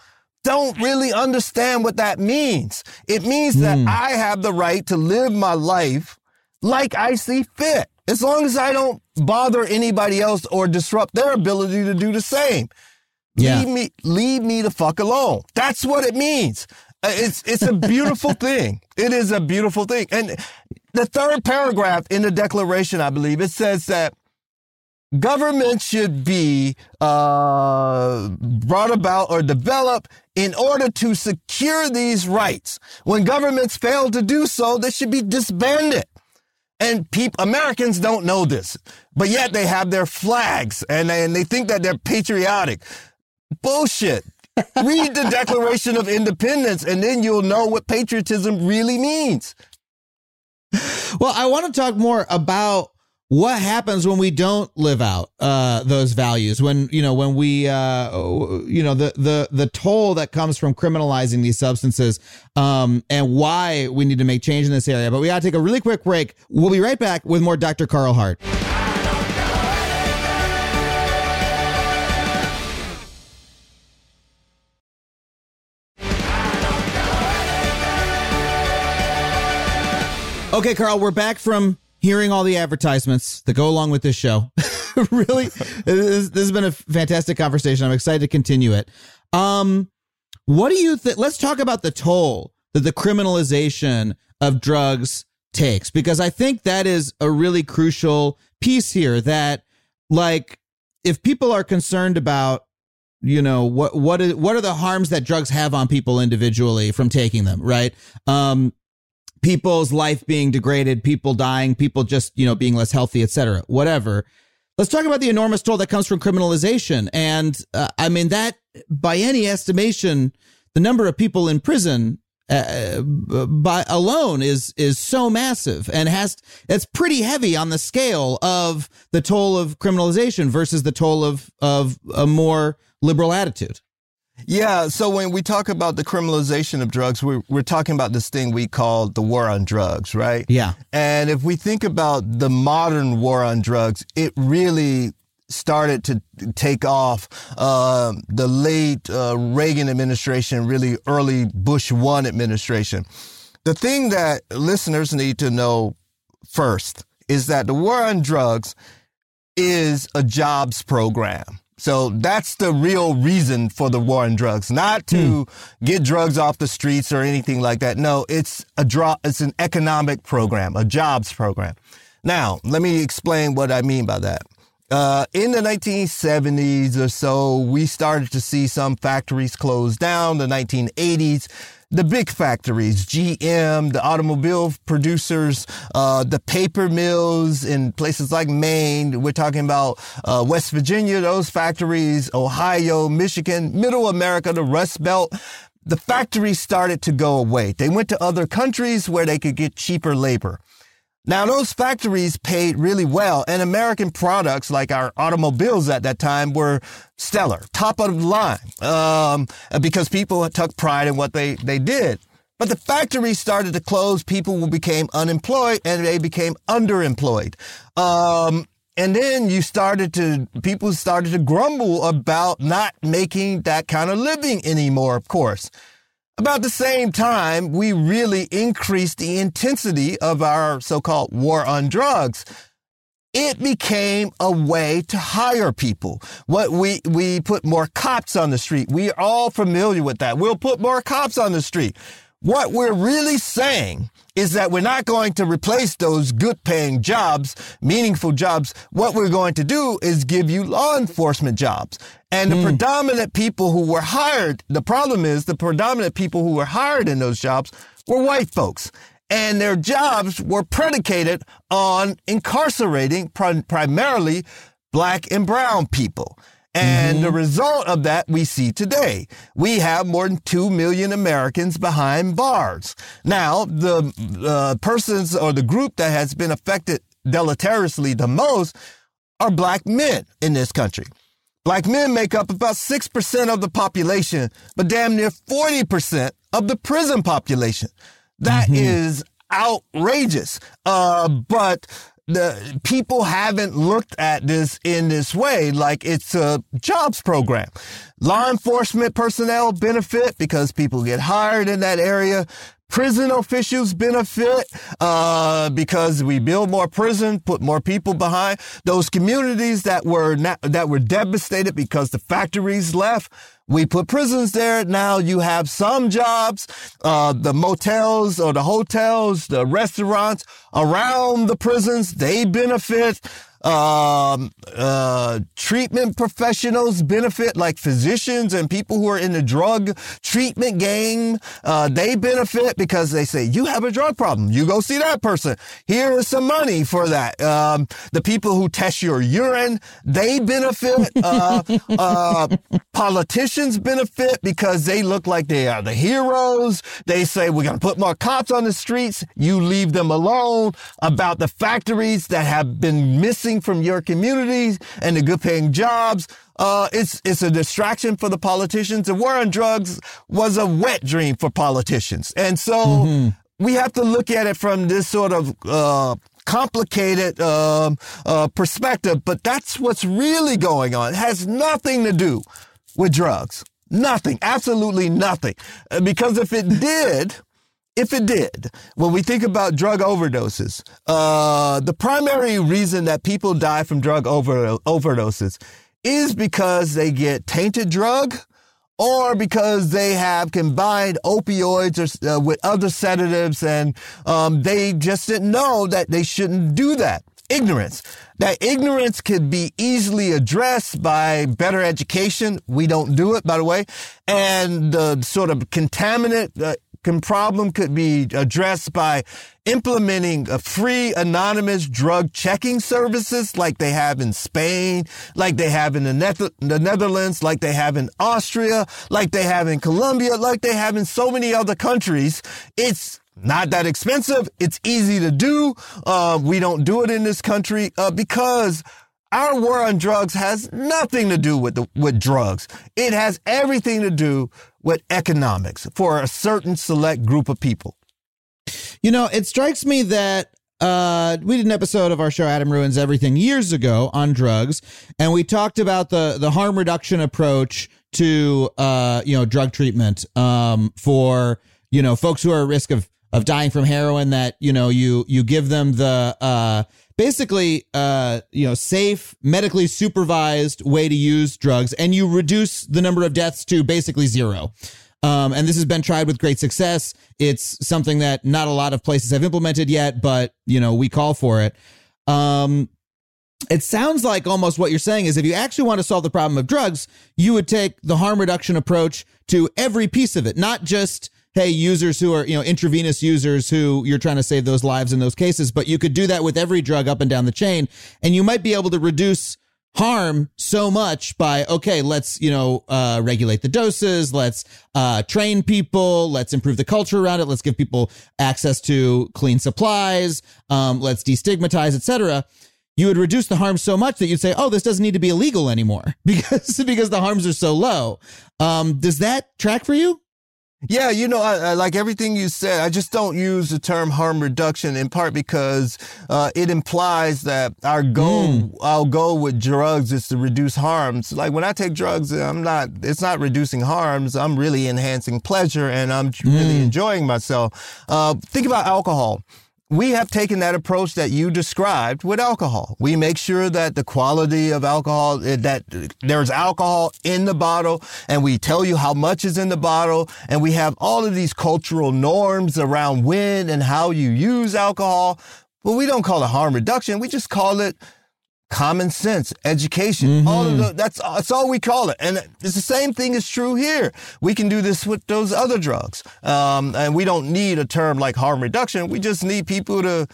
B: don't really understand what that means. It means that I have the right to live my life like I see fit, as long as I don't bother anybody else or disrupt their ability to do the same.
A: Yeah.
B: Leave me, leave me the fuck alone. That's what it means. Uh, It's it's a beautiful thing. It is a beautiful thing. And the third paragraph in the Declaration, I believe, it says that government should be uh, brought about or developed in order to secure these rights. When governments fail to do so, they should be disbanded. And Americans don't know this, but yet they have their flags and and they think that they're patriotic. Bullshit. Read the Declaration of Independence and then you'll know what patriotism really means.
A: Well, I want to talk more about what happens when we don't live out uh, those values. When you know, when we, uh, you know, the the the toll that comes from criminalizing these substances, um, and why we need to make change in this area. But we got to take a really quick break. We'll be right back with more Dr. Carl Hart. Okay, Carl, we're back from hearing all the advertisements that go along with this show. really, this, this has been a fantastic conversation. I'm excited to continue it. Um, what do you think? Let's talk about the toll that the criminalization of drugs takes, because I think that is a really crucial piece here. That, like, if people are concerned about you know what what is, what are the harms that drugs have on people individually from taking them right um people's life being degraded people dying people just you know being less healthy etc whatever let's talk about the enormous toll that comes from criminalization and uh, i mean that by any estimation the number of people in prison uh, by alone is is so massive and has it's pretty heavy on the scale of the toll of criminalization versus the toll of of a more liberal attitude.
B: Yeah, so when we talk about the criminalization of drugs, we're, we're talking about this thing we call the war on drugs, right?
A: Yeah.
B: And if we think about the modern war on drugs, it really started to take off uh, the late uh, Reagan administration, really early Bush one administration. The thing that listeners need to know first is that the war on drugs is a jobs program. So that's the real reason for the war on drugs, not to get drugs off the streets or anything like that. No, it's a draw, it's an economic program, a jobs program. Now, let me explain what I mean by that. Uh, in the 1970s or so, we started to see some factories close down. The 1980s, the big factories, GM, the automobile producers, uh, the paper mills in places like Maine. We're talking about uh, West Virginia, those factories, Ohio, Michigan, Middle America, the Rust Belt. The factories started to go away. They went to other countries where they could get cheaper labor. Now, those factories paid really well, and American products like our automobiles at that time were stellar, top of the line, um, because people took pride in what they, they did. But the factories started to close, people became unemployed, and they became underemployed. Um, and then you started to, people started to grumble about not making that kind of living anymore, of course. About the same time, we really increased the intensity of our so-called war on drugs. It became a way to hire people. What we, we put more cops on the street. We are all familiar with that. We'll put more cops on the street. What we're really saying is that we're not going to replace those good paying jobs, meaningful jobs. What we're going to do is give you law enforcement jobs. And the hmm. predominant people who were hired, the problem is the predominant people who were hired in those jobs were white folks. And their jobs were predicated on incarcerating prim- primarily black and brown people. And the result of that we see today. We have more than 2 million Americans behind bars. Now, the uh, persons or the group that has been affected deleteriously the most are black men in this country. Black men make up about 6% of the population, but damn near 40% of the prison population. That is outrageous. Uh, but the people haven't looked at this in this way, like it's a jobs program. Law enforcement personnel benefit because people get hired in that area. Prison officials benefit uh, because we build more prison, put more people behind those communities that were that were devastated because the factories left. We put prisons there. Now you have some jobs, uh, the motels or the hotels, the restaurants around the prisons. They benefit. Um, uh, treatment professionals benefit, like physicians and people who are in the drug treatment game. Uh, they benefit because they say, you have a drug problem. You go see that person. Here is some money for that. Um, the people who test your urine, they benefit. Uh, uh, politicians benefit because they look like they are the heroes. They say, we're going to put more cops on the streets. You leave them alone about the factories that have been missing from your communities and the good paying jobs. Uh, it's, it's a distraction for the politicians. The war on drugs was a wet dream for politicians. And so we have to look at it from this sort of, uh, complicated um, uh, perspective, but that's what's really going on. It has nothing to do with drugs. Nothing, absolutely nothing. Uh, Because if it did, if it did, when we think about drug overdoses, uh, the primary reason that people die from drug over, overdoses is because they get tainted drug or because they have combined opioids or, uh, with other sedatives and um, they just didn't know that they shouldn't do that. Ignorance. That ignorance could be easily addressed by better education. We don't do it, by the way. And the sort of contaminant uh, can problem could be addressed by implementing a free anonymous drug checking services like they have in Spain, like they have in the, the Netherlands, like they have in Austria, like they have in Colombia, like they have in so many other countries. It's not that expensive. It's easy to do. Uh, we don't do it in this country uh, because our war on drugs has nothing to do with the, with drugs. It has everything to do with economics for a certain select group of people.
A: You know, it strikes me that uh, we did an episode of our show Adam Ruins Everything years ago on drugs, and we talked about the the harm reduction approach to uh, you know drug treatment um, for you know folks who are at risk of of dying from heroin. That you know you you give them the uh, basically uh, you know safe medically supervised way to use drugs, and you reduce the number of deaths to basically zero. Um, and this has been tried with great success. It's something that not a lot of places have implemented yet, but you know we call for it. Um, it sounds like almost what you're saying is if you actually want to solve the problem of drugs, you would take the harm reduction approach to every piece of it, not just hey users who are you know intravenous users who you're trying to save those lives in those cases, but you could do that with every drug up and down the chain, and you might be able to reduce harm so much by okay let's you know uh, regulate the doses let's uh, train people let's improve the culture around it let's give people access to clean supplies um, let's destigmatize etc you would reduce the harm so much that you'd say oh this doesn't need to be illegal anymore because because the harms are so low. Um, does that track for you
B: Yeah, you know, I, I like everything you said. I just don't use the term harm reduction in part because uh, it implies that our goal, our goal with drugs is to reduce harms. Like when I take drugs, I'm not. It's not reducing harms. I'm really enhancing pleasure, and I'm really enjoying myself. Uh, think about alcohol we have taken that approach that you described with alcohol. We make sure that the quality of alcohol, eh, that there's alcohol in the bottle and we tell you how much is in the bottle. And we have all of these cultural norms around when and how you use alcohol. But we don't call it harm reduction. We just call it common sense, education. All of the, that's that's all we call it, and it's the same thing is true here. We can do this with those other drugs, um, and we don't need a term like harm reduction. We just need people to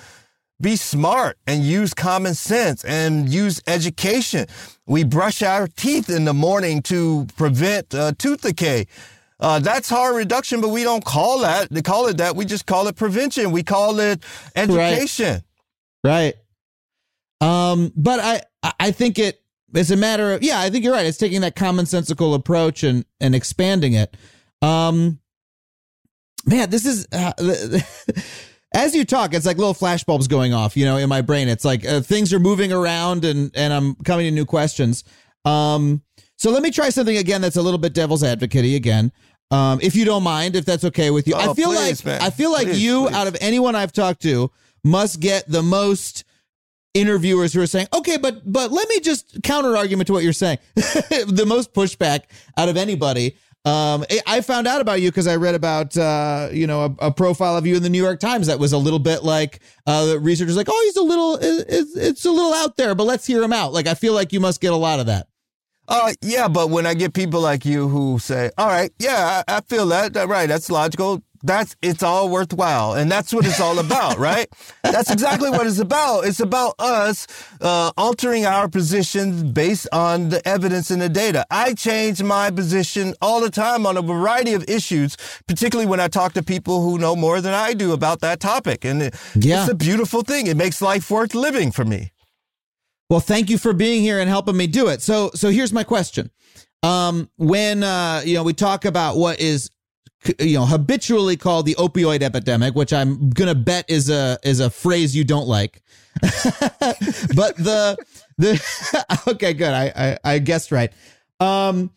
B: be smart and use common sense and use education. We brush our teeth in the morning to prevent uh, tooth decay. Uh, that's harm reduction, but we don't call that. They call it that. We just call it prevention. We call it education.
A: Right. Um, but I I think it it's a matter of yeah, I think you're right. It's taking that commonsensical approach and and expanding it. Um, man, this is uh, as you talk, it's like little flashbulbs going off, you know, in my brain. It's like uh, things are moving around and and I'm coming to new questions. Um, so let me try something again that's a little bit devil's advocate again. Um, if you don't mind, if that's okay with you. I
B: Oh,
A: feel
B: please,
A: like
B: man.
A: I feel like
B: Please,
A: you
B: please.
A: out of anyone I've talked to must get the most interviewers who are saying, okay, but but let me just counter argument to what you're saying. the most pushback out of anybody. Um, I- found out about you because I read about uh, you know a, a profile of you in the New York Times that was a little bit like uh, the researchers like, oh, he's a little, it- it's, it's a little out there, but let's hear him out. Like I feel like you must get a lot of that.
B: Uh, yeah, but when I get people like you who say, "All right, yeah, I, I feel that, that right, that's logical," that's it's all worthwhile, and that's what it's all about, right? That's exactly what it's about. It's about us uh, altering our positions based on the evidence and the data. I change my position all the time on a variety of issues, particularly when I talk to people who know more than I do about that topic, and it,
A: Yeah.
B: it's a beautiful thing. It makes life worth living for me.
A: Well, thank you for being here and helping me do it. So, so here's my question. Um, when uh, you know we talk about what is you know habitually called the opioid epidemic, which I'm gonna bet is a is a phrase you don't like, but the the okay, good. I I, I guessed right. Um,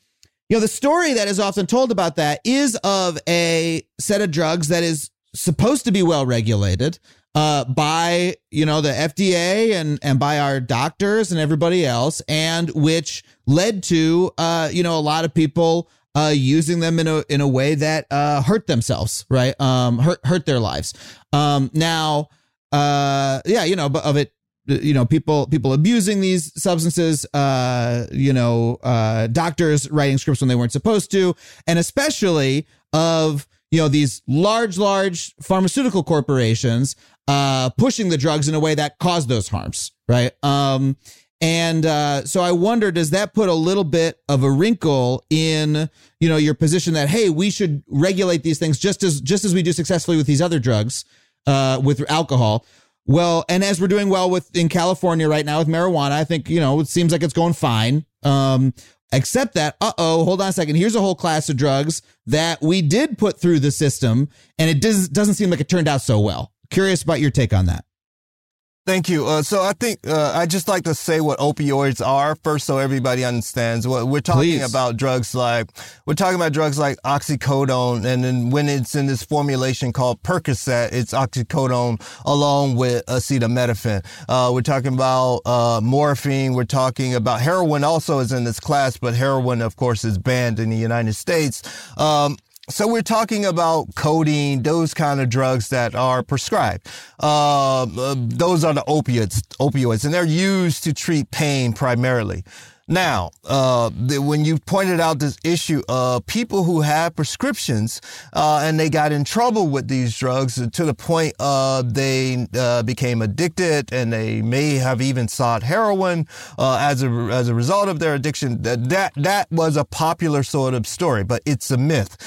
A: you know the story that is often told about that is of a set of drugs that is supposed to be well regulated uh, by you know the FDA and and by our doctors and everybody else, and which led to uh, you know a lot of people uh, using them in a in a way that uh, hurt themselves, right? Um, hurt hurt their lives. Um, now, uh, yeah, you know, but of it. You know, people people abusing these substances. Uh, you know, uh, doctors writing scripts when they weren't supposed to, and especially of you know these large large pharmaceutical corporations uh pushing the drugs in a way that caused those harms right um and uh so i wonder does that put a little bit of a wrinkle in you know your position that hey we should regulate these things just as just as we do successfully with these other drugs uh with alcohol well and as we're doing well with in california right now with marijuana i think you know it seems like it's going fine um Except that, uh oh, hold on a second. Here's a whole class of drugs that we did put through the system, and it does, doesn't seem like it turned out so well. Curious about your take on that.
B: Thank you. Uh, so I think uh, I just like to say what opioids are first, so everybody understands. What we're talking
A: Please.
B: about drugs like we're talking about drugs like oxycodone, and then when it's in this formulation called Percocet, it's oxycodone along with acetaminophen. Uh, we're talking about uh, morphine. We're talking about heroin. Also is in this class, but heroin, of course, is banned in the United States. Um, so we're talking about codeine, those kind of drugs that are prescribed. Uh, uh, those are the opiates, opioids, and they're used to treat pain primarily. Now, uh, the, when you pointed out this issue of people who have prescriptions uh, and they got in trouble with these drugs to the point of they uh, became addicted and they may have even sought heroin uh, as a as a result of their addiction. That that that was a popular sort of story, but it's a myth.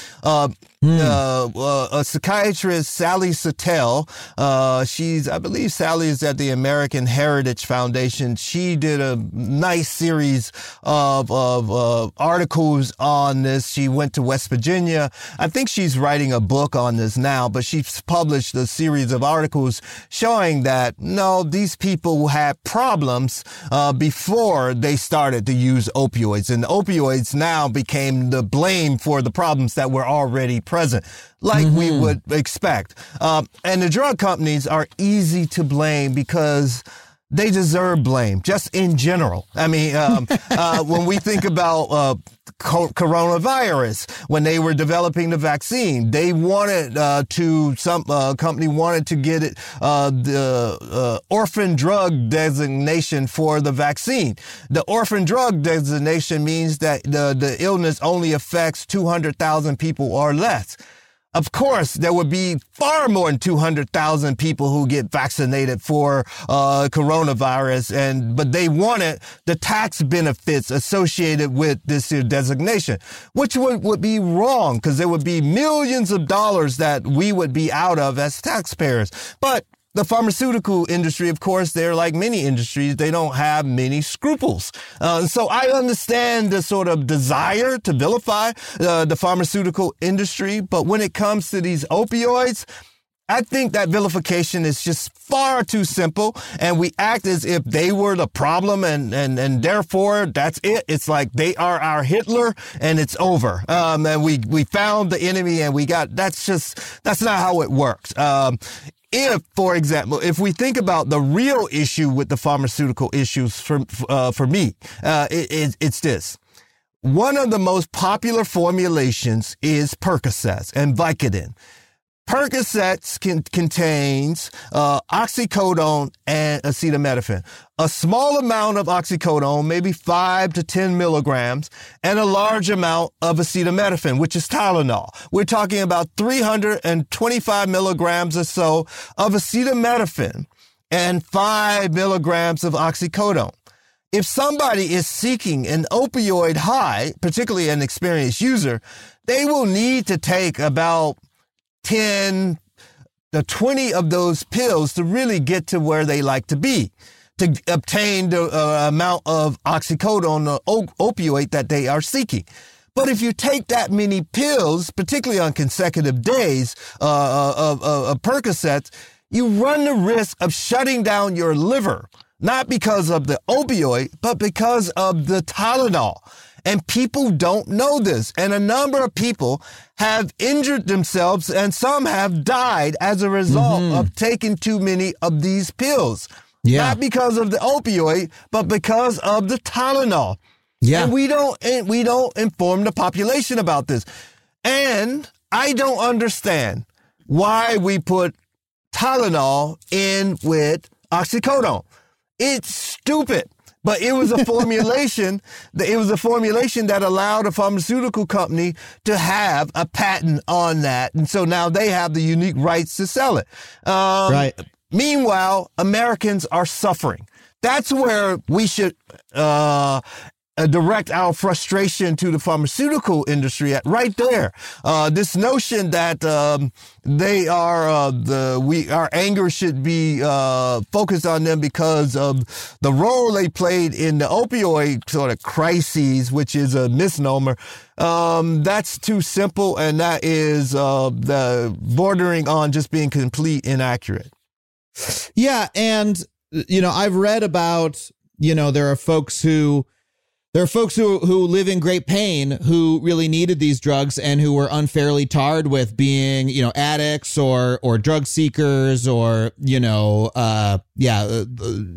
B: Uh, uh, a psychiatrist, Sally Satel, uh, she's, I believe Sally is at the American Heritage Foundation. She did a nice series of, of uh, articles on this. She went to West Virginia. I think she's writing a book on this now, but she's published a series of articles showing that no, these people had problems uh, before they started to use opioids, and opioids now became the blame for the problems that were already present, like we would expect. Um, and the drug companies are easy to blame because they deserve blame, just in general. I mean, um, uh, when we think about uh, coronavirus, when they were developing the vaccine, they wanted uh, to some uh, company wanted to get it uh, the uh, orphan drug designation for the vaccine. The orphan drug designation means that the the illness only affects two hundred thousand people or less. Of course, there would be far more than 200,000 people who get vaccinated for uh, coronavirus, and but they wanted the tax benefits associated with this designation, which would, would be wrong because there would be millions of dollars that we would be out of as taxpayers. But the pharmaceutical industry, of course, they're like many industries, they don't have many scruples. Uh, so I understand the sort of desire to vilify uh, the pharmaceutical industry, but when it comes to these opioids, I think that vilification is just far too simple and we act as if they were the problem and, and, and therefore that's it. It's like they are our Hitler and it's over. Um, and we, we found the enemy and we got, that's just, that's not how it works. Um, if, for example, if we think about the real issue with the pharmaceutical issues for uh, for me, uh, it, it, it's this. One of the most popular formulations is Percocet and Vicodin. Percocet can, contains uh, oxycodone and acetaminophen. A small amount of oxycodone, maybe five to 10 milligrams, and a large amount of acetaminophen, which is Tylenol. We're talking about 325 milligrams or so of acetaminophen and five milligrams of oxycodone. If somebody is seeking an opioid high, particularly an experienced user, they will need to take about 10 to 20 of those pills to really get to where they like to be to obtain the uh, amount of oxycodone or op- opioid that they are seeking. But if you take that many pills, particularly on consecutive days uh, uh of, of, of Percocets, you run the risk of shutting down your liver, not because of the opioid, but because of the Tylenol. And people don't know this. And a number of people have injured themselves and some have died as a result mm-hmm. of taking too many of these pills. Yeah. Not because of the opioid, but because of the Tylenol. Yeah. And we don't, and we don't inform the population about this. And I don't understand why we put Tylenol in with oxycodone. It's stupid. But it was a formulation. it was a formulation that allowed a pharmaceutical company to have a patent on that, and so now they have the unique rights to sell it. Um, right. Meanwhile, Americans are suffering. That's where we should uh, uh, direct our frustration to the pharmaceutical industry at right there. Uh, this notion that um, they are uh, the we our anger should be uh, focused on them because of the role they played in the opioid sort of crises, which is a misnomer. Um, that's too simple, and that is uh, the bordering on just being complete inaccurate.
A: Yeah, and you know I've read about you know there are folks who there are folks who who live in great pain who really needed these drugs and who were unfairly tarred with being you know addicts or or drug seekers or you know uh yeah uh,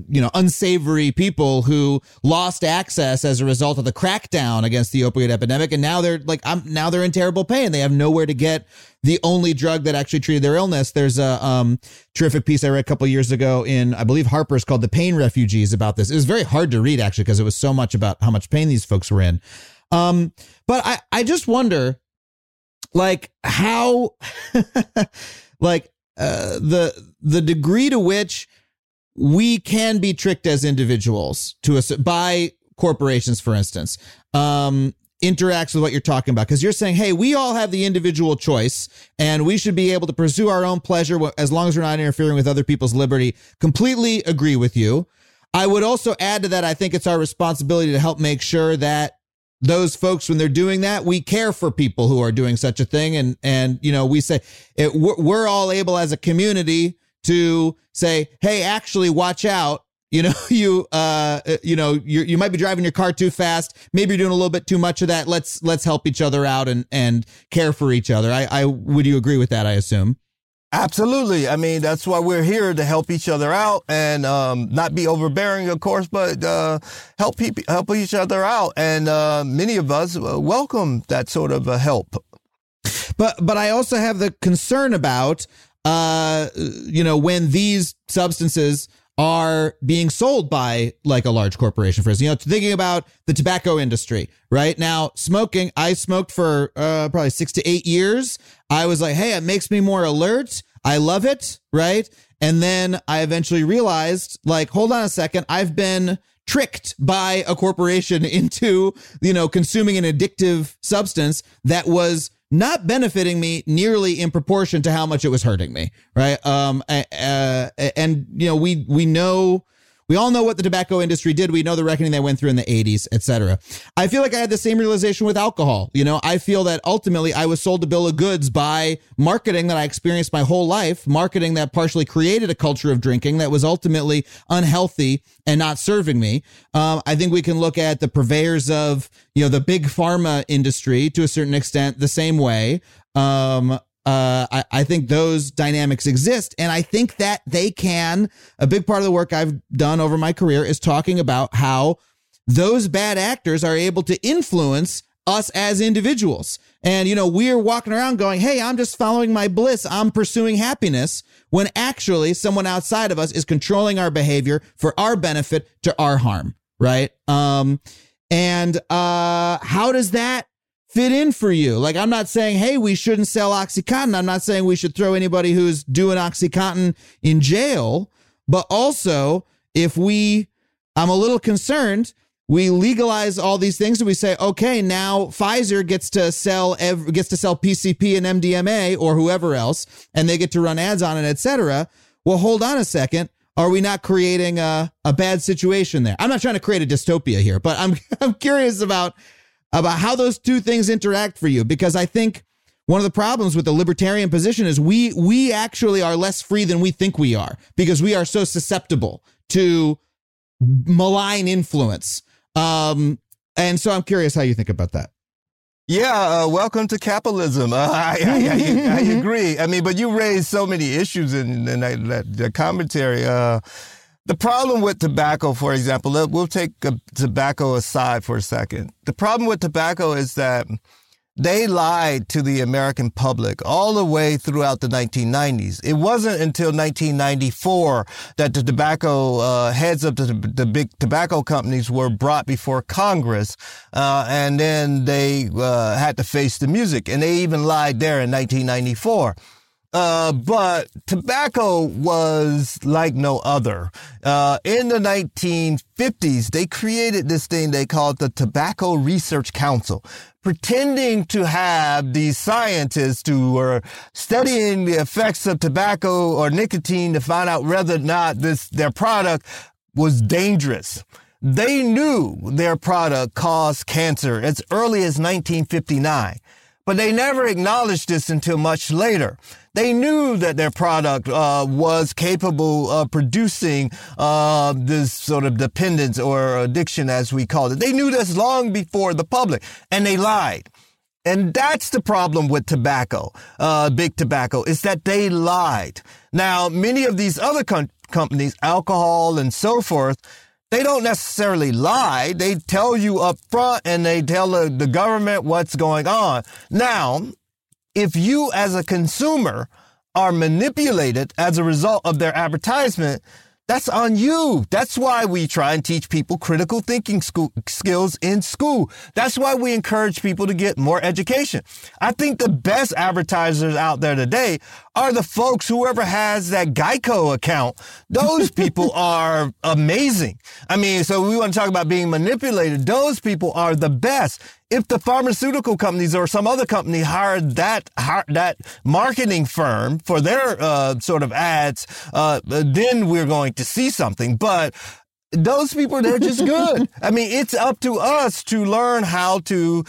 A: you know unsavory people who lost access as a result of the crackdown against the opioid epidemic and now they're like I'm now they're in terrible pain they have nowhere to get the only drug that actually treated their illness. There's a um, terrific piece I read a couple years ago in, I believe, Harper's called The Pain Refugees about this. It was very hard to read, actually, because it was so much about how much pain these folks were in. Um, but I, I just wonder, like, how, like, uh, the the degree to which we can be tricked as individuals to us by corporations, for instance. Um, interacts with what you're talking about because you're saying, hey, we all have the individual choice and we should be able to pursue our own pleasure as long as we're not interfering with other people's liberty. Completely agree with you. I would also add to that, I think it's our responsibility to help make sure that those folks, when they're doing that, we care for people who are doing such a thing. And, and, you know, we say it, we're all able as a community to say, hey, actually watch out you know, you uh, you know, you you might be driving your car too fast. Maybe you're doing a little bit too much of that. Let's let's help each other out and and care for each other. I, I would you agree with that? I assume.
B: Absolutely. I mean, that's why we're here to help each other out and um, not be overbearing, of course, but uh, help people help each other out. And uh, many of us uh, welcome that sort of help.
A: But but I also have the concern about uh, you know when these substances are being sold by like a large corporation. For instance, you know, thinking about the tobacco industry right now, smoking. I smoked for uh, probably six to eight years. I was like, hey, it makes me more alert. I love it, right? And then I eventually realized, like, hold on a second, I've been tricked by a corporation into, you know, consuming an addictive substance that was not benefiting me nearly in proportion to how much it was hurting me, right? Um, uh, and you know, we we know we all know what the tobacco industry did. We know the reckoning they went through in the 80s, etc. I feel like I had the same realization with alcohol. You know, I feel that ultimately I was sold a bill of goods by marketing that I experienced my whole life, marketing that partially created a culture of drinking that was ultimately unhealthy and not serving me. Um, I think we can look at the purveyors of, you know, the big pharma industry to a certain extent the same way. Um, uh, I, I think those dynamics exist. And I think that they can, a big part of the work I've done over my career is talking about how those bad actors are able to influence us as individuals. And, you know, we're walking around going, Hey, I'm just following my bliss. I'm pursuing happiness when actually someone outside of us is controlling our behavior for our benefit to our harm. Right. Um, and, uh, how does that fit in for you. Like, I'm not saying, hey, we shouldn't sell Oxycontin. I'm not saying we should throw anybody who's doing Oxycontin in jail. But also, if we, I'm a little concerned, we legalize all these things and we say, okay, now Pfizer gets to sell, gets to sell PCP and MDMA or whoever else, and they get to run ads on it, etc. Well, hold on a second. Are we not creating a, a bad situation there? I'm not trying to create a dystopia here, but I'm, I'm curious about about how those two things interact for you because I think one of the problems with the libertarian position is we we actually are less free than we think we are because we are so susceptible to malign influence. Um, and so I'm curious how you think about that.
B: Yeah, uh, welcome to capitalism. Uh, I, I, I, I, agree. I mean, but you raised so many issues in, in that, that, commentary. Uh, the problem with tobacco, for example, we'll take tobacco aside for a second. The problem with tobacco is that they lied to the American public all the way throughout the 1990s. It wasn't until 1994 that the tobacco uh, heads of the, the, big tobacco companies were brought before Congress, uh, and then they uh, had to face the music, and they even lied there in 1994. Uh, but tobacco was like no other. Uh, in the 1950s, they created this thing they called the Tobacco Research Council, pretending to have these scientists who were studying the effects of tobacco or nicotine to find out whether or not this, their product was dangerous. They knew their product caused cancer as early as 1959, but they never acknowledged this until much later. They knew that their product uh, was capable of producing uh, this sort of dependence or addiction, as we call it. They knew this long before the public, and they lied. And that's the problem with tobacco, uh, big tobacco, is that they lied. Now, many of these other com- companies, alcohol and so forth, they don't necessarily lie. They tell you up front and they tell the, the government what's going on. Now, if you as a consumer are manipulated as a result of their advertisement, that's on you. That's why we try and teach people critical thinking school, skills in school. That's why we encourage people to get more education. I think the best advertisers out there today are the folks, whoever has that Geico account. Those people are amazing. I mean, so we want to talk about being manipulated. Those people are the best if the pharmaceutical companies or some other company hired that that marketing firm for their uh, sort of ads, uh, then we're going to see something. But those people, they're just good. I mean, it's up to us to learn how to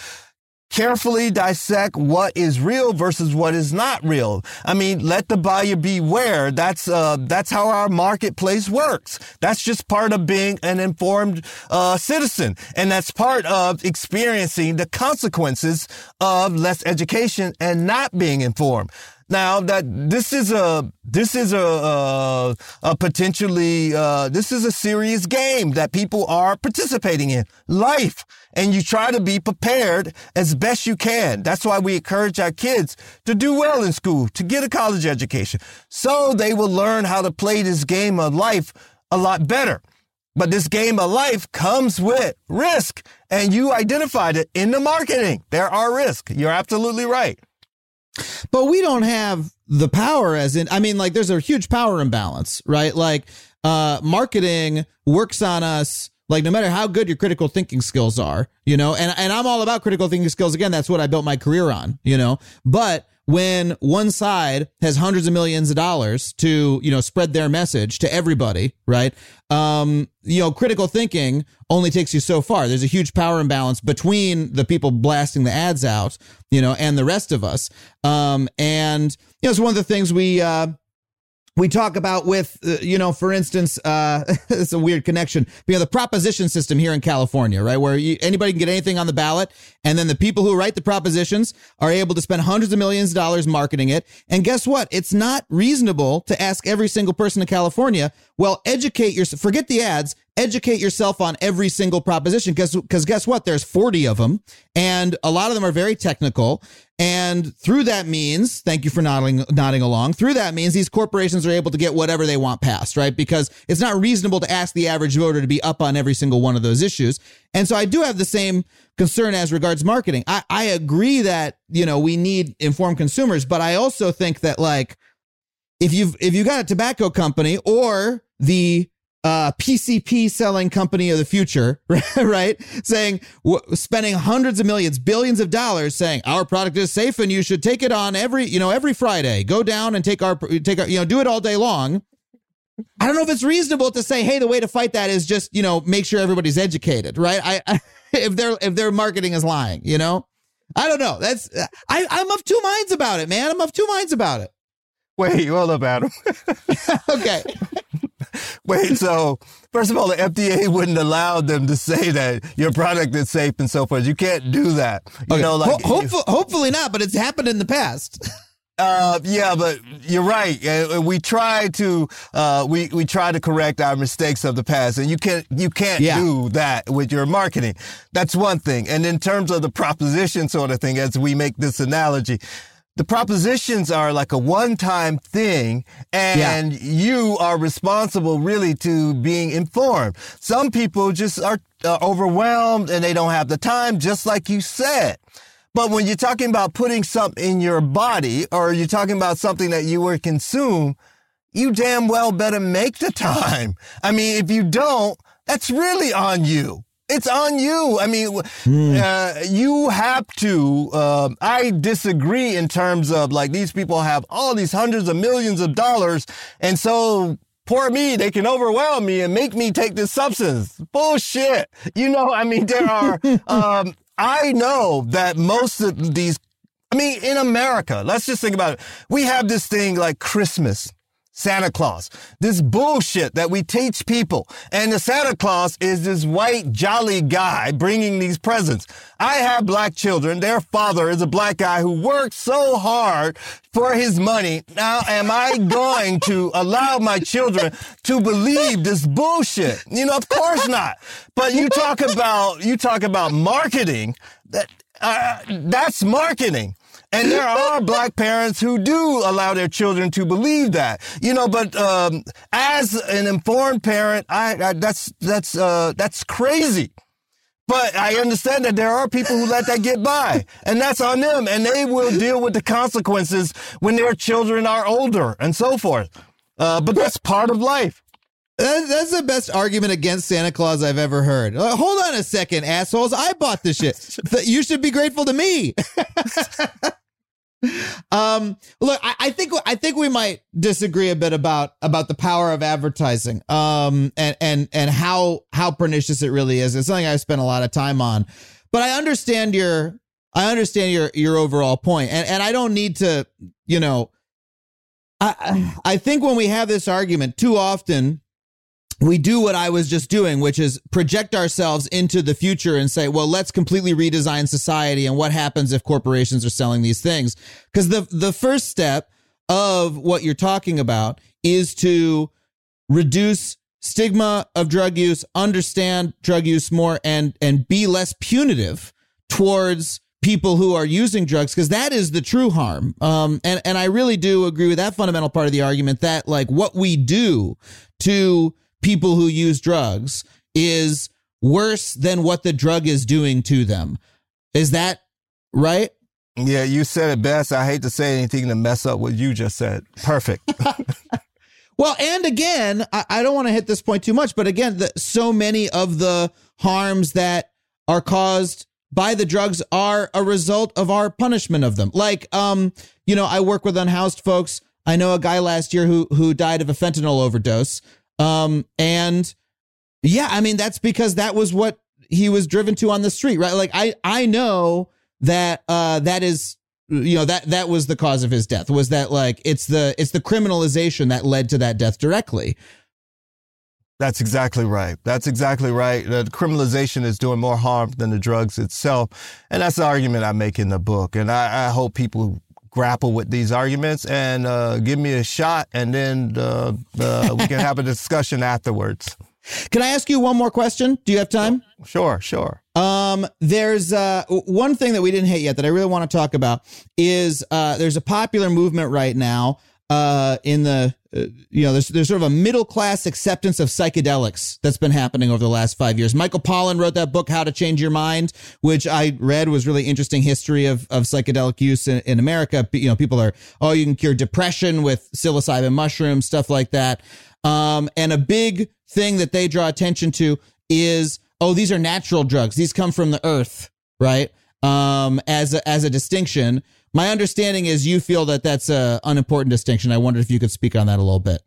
B: carefully dissect what is real versus what is not real. I mean, let the buyer beware. That's uh, that's how our marketplace works. That's just part of being an informed uh, citizen, and that's part of experiencing the consequences of less education and not being informed. Now that this is a this is a, a, a potentially uh, this is a serious game that people are participating in life and you try to be prepared as best you can. That's why we encourage our kids to do well in school, to get a college education, so they will learn how to play this game of life a lot better. But this game of life comes with risk, and you identified it in the marketing. There are risks. You're absolutely right.
A: But we don't have the power as in I mean like there's a huge power imbalance, right? Like uh marketing works on us like no matter how good your critical thinking skills are, you know, and and I'm all about critical thinking skills again, that's what I built my career on, you know. But when one side has hundreds of millions of dollars to you know spread their message to everybody right? Um you know critical thinking only takes you so far. There's a huge power imbalance between the people blasting the ads out you know and the rest of us. Um and you know it's one of the things we uh we talk about with uh, you know for instance uh it's a weird connection. You know the proposition system here in california right? Where you, anybody can get anything on the ballot and then the people who write the propositions are able to spend hundreds of millions of dollars marketing it. And guess what? It's not reasonable to ask every single person in california well educate yourself forget the ads educate yourself on every single proposition because because guess what? There's 40 of them and a lot of them are very technical. And through that means thank you for nodding nodding along through that means these corporations are able to get whatever they want passed right? Because it's not reasonable to ask the average voter to be up on every single one of those issues. And so i do have the same concern as regards marketing. I i agree that you know we need informed consumers but i also think that like if you've if you got a tobacco company or the uh, PCP selling company of the future, right? Saying, w- spending hundreds of millions, billions of dollars saying our product is safe and you should take it on every, you know, every Friday. Go down and take our, take our, you know, do it all day long. I don't know if it's reasonable to say, hey, the way to fight that is just, you know, make sure everybody's educated, right? I, I if their if their marketing is lying, you know, I don't know. That's I I'm of two minds about it, man. I'm of two minds about it.
B: Wait, hold up, Adam.
A: okay.
B: Wait, so first of all, the FDA wouldn't allow them to say that your product is safe and so forth. You can't do that. You
A: okay.
B: know, like
A: Ho- hopefully, hopefully not, but it's happened in the past.
B: Uh, yeah, but you're right. Uh, we try to uh, we we try to correct our mistakes of the past, and you can't you can't
A: Yeah.
B: do that with your marketing. That's one thing. And in terms of the proposition sort of thing, as we make this analogy. The propositions are like a one-time thing and you are responsible really to being informed. Some people just are uh, overwhelmed and they don't have the time, just like you said. But when you're talking about putting something in your body or you're talking about something that you will consume, you damn well better make the time. I mean, if you don't, that's really on you. It's on you. I mean, uh, you have to. Um, I disagree in terms of like these people have all these hundreds of millions of dollars, and so poor me, they can overwhelm me and make me take this substance. Bullshit. You know, I mean, there are. um, I know that most of these. I mean, in America, let's just think about it. We have this thing like Christmas. Santa Claus. This bullshit that we teach people. And the Santa Claus is this white, jolly guy bringing these presents. I have black children. Their father is a black guy who works so hard for his money. Now, am I going to allow my children to believe this bullshit? You know, of course not. But you talk about, you talk about marketing. That, uh, that's marketing. And there are black parents who do allow their children to believe that, you know. But um, as an informed parent, I, I that's that's uh, that's crazy. But I understand that there are people who let that get by, and that's on them, and they will deal with the consequences when their children are older and so forth. Uh, but that's part of life.
A: That- That's the best argument against Santa Claus I've ever heard. Uh, hold on a second, assholes. I bought this shit. You should be grateful to me. um, look, I, I think I think we might disagree a bit about about the power of advertising. Um, and and and how how pernicious it really is. It's something I've spent a lot of time on. But I understand your I understand your your overall point, and and I don't need to, you know. I I think when we have this argument too often, we do what I was just doing, which is project ourselves into the future and say, well, let's completely redesign society and what happens if corporations are selling these things. Because the the first step of what you're talking about is to reduce stigma of drug use, understand drug use more and and be less punitive towards people who are using drugs because that is the true harm. Um and and I really do agree with that fundamental part of the argument that like what we do to people who use drugs is worse than what the drug is doing to them. Is that right?
B: Yeah, you said it best. I hate to say anything to mess up what you just said. Perfect.
A: Well, and again, I, I don't want to hit this point too much, but again, the, so many of the harms that are caused by the drugs are a result of our punishment of them. Like, um, you know, I work with unhoused folks. I know a guy last year who who died of a fentanyl overdose. Um, and yeah, I mean, that's because that was what he was driven to on the street, right? Like, I I know that uh that is you know that that was the cause of his death was that like it's the it's the criminalization that led to that death directly
B: That's exactly right. That's exactly right. The criminalization is doing more harm than the drugs itself. And that's the argument I make in the book. And I, I hope people grapple with these arguments and uh, give me a shot, and then uh, uh, we can have a discussion afterwards.
A: can i ask you one more question do you have time
B: Sure, sure.
A: Um, there's uh one thing that we didn't hit yet that I really want to talk about is uh there's a popular movement right now uh in the uh, you know there's there's sort of a middle class acceptance of psychedelics that's been happening over the last 5 years. Michael Pollan wrote that book How to Change Your Mind, which I read was really interesting history of of psychedelic use in, in America. You know, people are oh you can cure depression with psilocybin mushrooms, stuff like that. Um and a big thing that they draw attention to is oh, these are natural drugs. These come from the earth, right? Um, as a, as a distinction. My understanding is you feel that that's a unimportant distinction. I wondered if you could speak on that a little bit.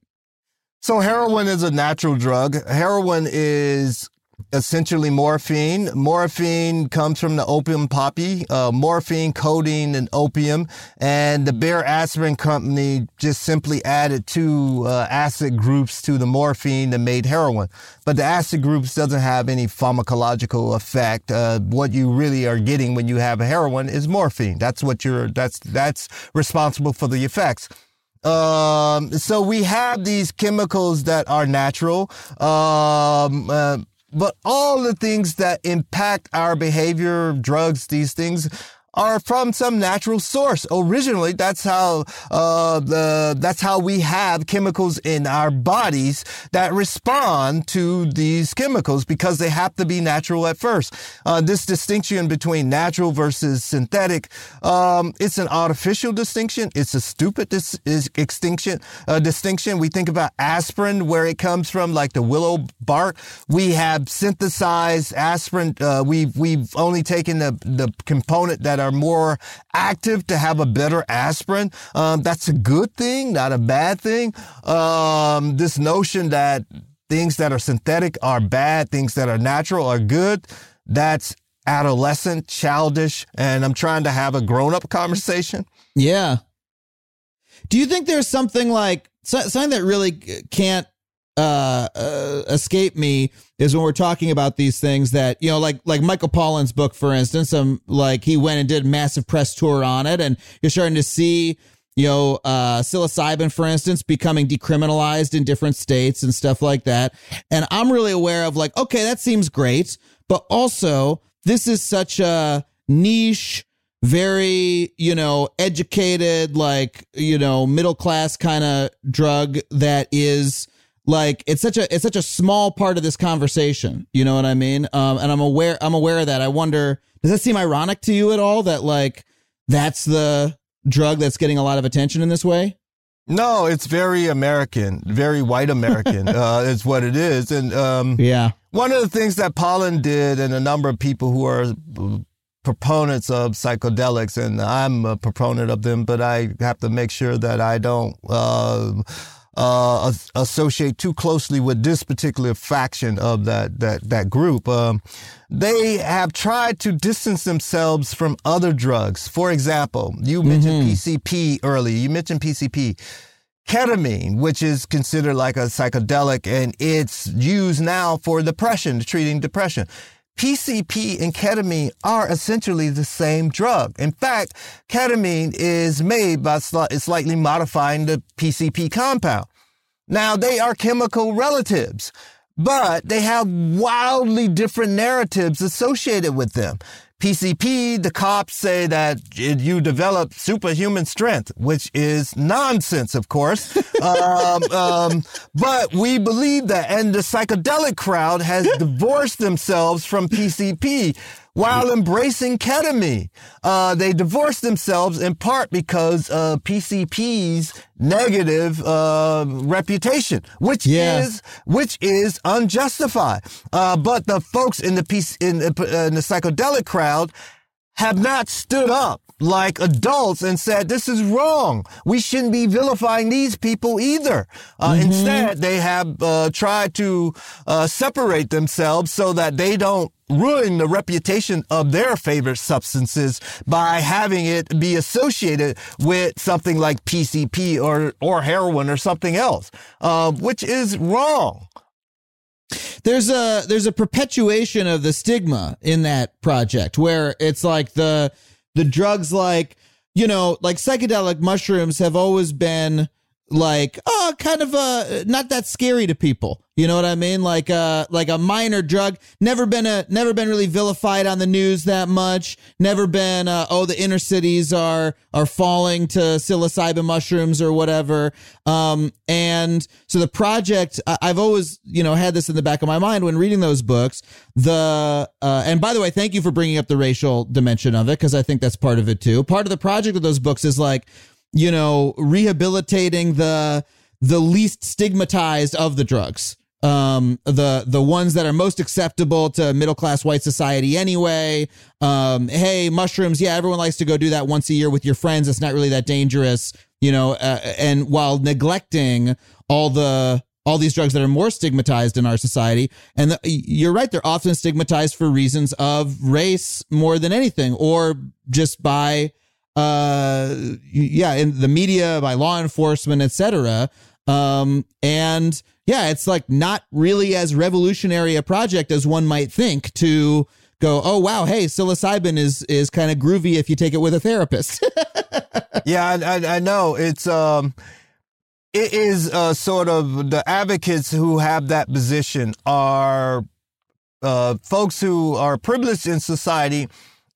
B: So heroin is a natural drug. Heroin is essentially morphine. Morphine comes from the opium poppy, uh, morphine, codeine, and opium. And the Bayer Aspirin Company just simply added two uh, acid groups to the morphine that made heroin. But the acid groups doesn't have any pharmacological effect. Uh, what you really are getting when you have heroin is morphine. That's what you're. That's that's responsible for the effects. Um, so we have these chemicals that are natural. Um, uh, but all the things that impact our behavior, drugs, these things are from some natural source. Originally, that's how uh, the that's how we have chemicals in our bodies that respond to these chemicals because they have to be natural at first. Uh, this distinction between natural versus synthetic, um, it's an artificial distinction. It's a stupid dis- is extinction uh, distinction. We think about aspirin, where it comes from, like the willow bark. We have synthesized aspirin. Uh, we've we've only taken the the component that are more active to have a better aspirin. Um, that's a good thing, not a bad thing. Um, this notion that things that are synthetic are bad, things that are natural are good, that's adolescent, childish, and I'm trying to have a grown up conversation.
A: Yeah. Do you think there's something like something that really can't uh, uh, escape me is when we're talking about these things that you know, like like Michael Pollan's book, for instance. Um, like he went and did massive press tour on it, and you're starting to see you know, uh, psilocybin, for instance, becoming decriminalized in different states and stuff like that. And I'm really aware of like, okay, that seems great, but also this is such a niche, very, you know, educated, like, you know, middle class kind of drug that is like it's such a it's such a small part of this conversation. You know what I mean? Um, and I'm aware I'm aware of that. I wonder, does that seem ironic to you at all that like that's the drug that's getting a lot of attention in this way?
B: No, it's very American, very white American, uh, is what it is. And um,
A: Yeah.
B: one of the things that Pollan did, and a number of people who are proponents of psychedelics, and I'm a proponent of them, but I have to make sure that I don't uh, uh, associate too closely with this particular faction of that that that group. Um, they have tried to distance themselves from other drugs. For example, you mentioned PCP earlier. You mentioned PCP ketamine, which is considered like a psychedelic, and it's used now for depression, treating depression. PCP and ketamine are essentially the same drug. In fact, ketamine is made by slightly modifying the PCP compound. Now, they are chemical relatives, but they have wildly different narratives associated with them. PCP, the cops say that you develop superhuman strength, which is nonsense, of course. um, um, but we believe that, and the psychedelic crowd has divorced themselves from PCP while embracing ketamine. Uh, they divorced themselves in part because of PCP's negative uh, reputation, which
A: Yeah.
B: is which is unjustified. Uh, but the folks in the PC, in, in the psychedelic crowd have not stood up like adults and said, this is wrong. We shouldn't be vilifying these people either. Uh, Instead, they have uh, tried to uh, separate themselves so that they don't ruin the reputation of their favorite substances by having it be associated with something like PCP or, or heroin or something else, uh, which is wrong.
A: there's a there's a perpetuation of the stigma in that project where it's like the the drugs like you know like psychedelic mushrooms have always been like oh kind of uh not that scary to people you know what i mean? Like uh like a minor drug. Never been a never been really vilified on the news that much. Never been uh, oh the inner cities are are falling to psilocybin mushrooms or whatever. Um and so the project I- i've always you know had this in the back of my mind when reading those books. The uh and by the way thank you for bringing up the racial dimension of it because i think that's part of it too. Part of the project of those books is like you know, rehabilitating the the least stigmatized of the drugs. Um, the the ones that are most acceptable to middle class white society anyway. Um, hey, mushrooms, yeah, everyone likes to go do that once a year with your friends. It's not really that dangerous, you know. Uh, and while neglecting all the all these drugs that are more stigmatized in our society, and the, you're right, they're often stigmatized for reasons of race more than anything, or just by uh yeah in the media by law enforcement etc um and yeah it's like not really as revolutionary a project as one might think to go oh wow hey psilocybin is is kind of groovy if you take it with a therapist
B: yeah, I, I, I know. It's um, it is uh, sort of the advocates who have that position are uh, folks who are privileged in society,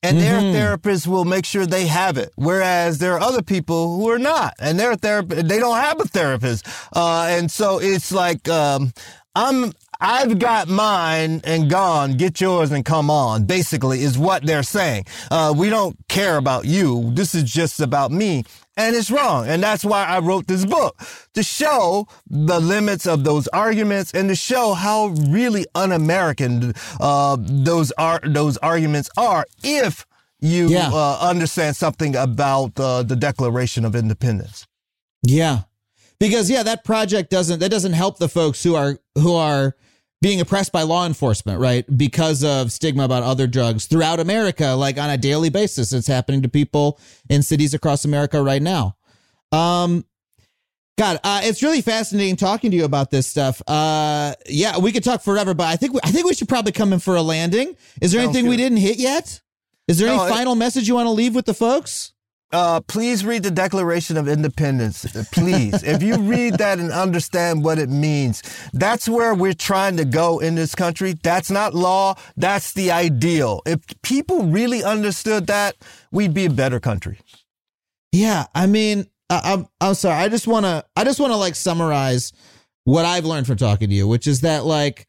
B: and their therapist will make sure they have it. Whereas there are other people who are not, and their therapist they don't have a therapist, uh, and so it's like um, I'm. I've got mine and gone. Get yours and come on. Basically, is what they're saying. Uh, we don't care about you. This is just about me. And it's wrong. And that's why I wrote this book to show the limits of those arguments and to show how really un-American uh, those are those arguments are if you
A: Yeah.
B: uh, understand something about uh, the Declaration of Independence.
A: Yeah. Because yeah, that project doesn't that doesn't help the folks who are who are being oppressed by law enforcement, right? Because of stigma about other drugs throughout America, like on a daily basis. It's happening to people in cities across America right now. Um God, uh, it's really fascinating talking to you about this stuff. Uh, yeah, we could talk forever, but I think we, I think we should probably come in for a landing. Is there
B: Sounds
A: anything we didn't hit yet? Is there
B: No,
A: any
B: it-
A: final message you want to leave with the folks?
B: Uh, please read the Declaration of Independence. Please. if you read that and understand what it means, that's where we're trying to go in this country. That's not law. That's the ideal. If people really understood that, we'd be a better country.
A: Yeah, I mean, I, I'm I'm sorry. I just want to I just want to like summarize what I've learned from talking to you, which is that like,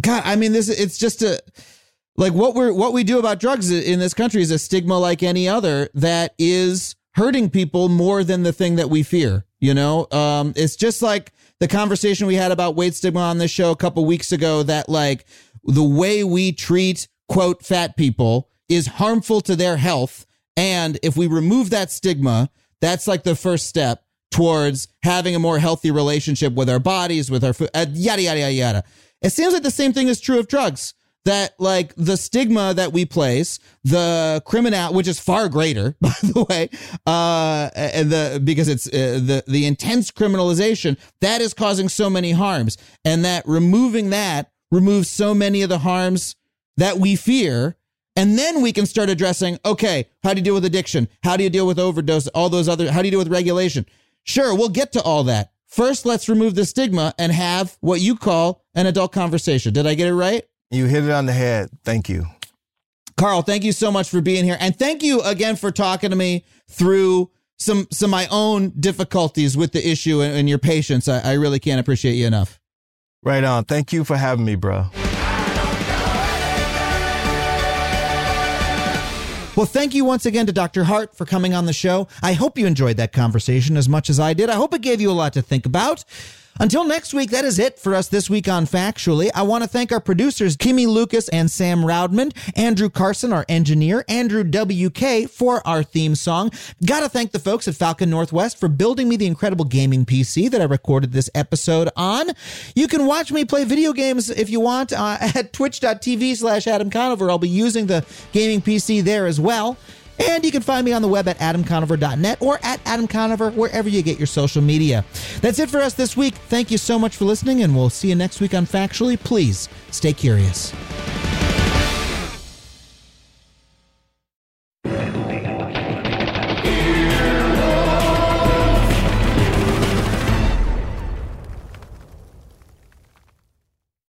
A: God, I mean, this it's just a like what we're what we do about drugs in this country is a stigma like any other that is hurting people more than the thing that we fear. You know, um, it's just like the conversation we had about weight stigma on this show a couple weeks ago. That like the way we treat quote fat people is harmful to their health, and if we remove that stigma, that's like the first step towards having a more healthy relationship with our bodies, with our food, uh, yada yada yada yada. It seems like the same thing is true of drugs that like the stigma that we place, the criminal, which is far greater, by the way, uh, and the because it's uh, the the intense criminalization that is causing so many harms, and that removing that removes so many of the harms that we fear. And then we can start addressing, okay, how do you deal with addiction? How do you deal with overdose? All those other, how do you deal with regulation? Sure, we'll get to all that. First, let's remove the stigma and have what you call an adult conversation. Did I get it right?
B: You hit it on the head. Thank you.
A: Carl, thank you so much for being here. And thank you again for talking to me through some some of my own difficulties with the issue and, and your patience. I, I really can't appreciate you enough.
B: Right on. Thank you for having me, bro.
A: Well, thank you once again to Dr. Hart for coming on the show. I hope you enjoyed that conversation as much as I did. I hope it gave you a lot to think about. Until next week, that is it for us this week on Factually. I want to thank our producers, Kimmy Lucas and Sam Roudman, Andrew Carson, our engineer, Andrew WK for our theme song. Gotta thank the folks at Falcon Northwest for building me the incredible gaming PC that I recorded this episode on. You can watch me play video games if you want uh, at twitch.tv slash Adam Conover. I'll be using the gaming PC there as well. And you can find me on the web at adamconover.net or at adamconover wherever you get your social media. That's it for us this week. Thank you so much for listening, and we'll see you next week on Factually. Please stay curious.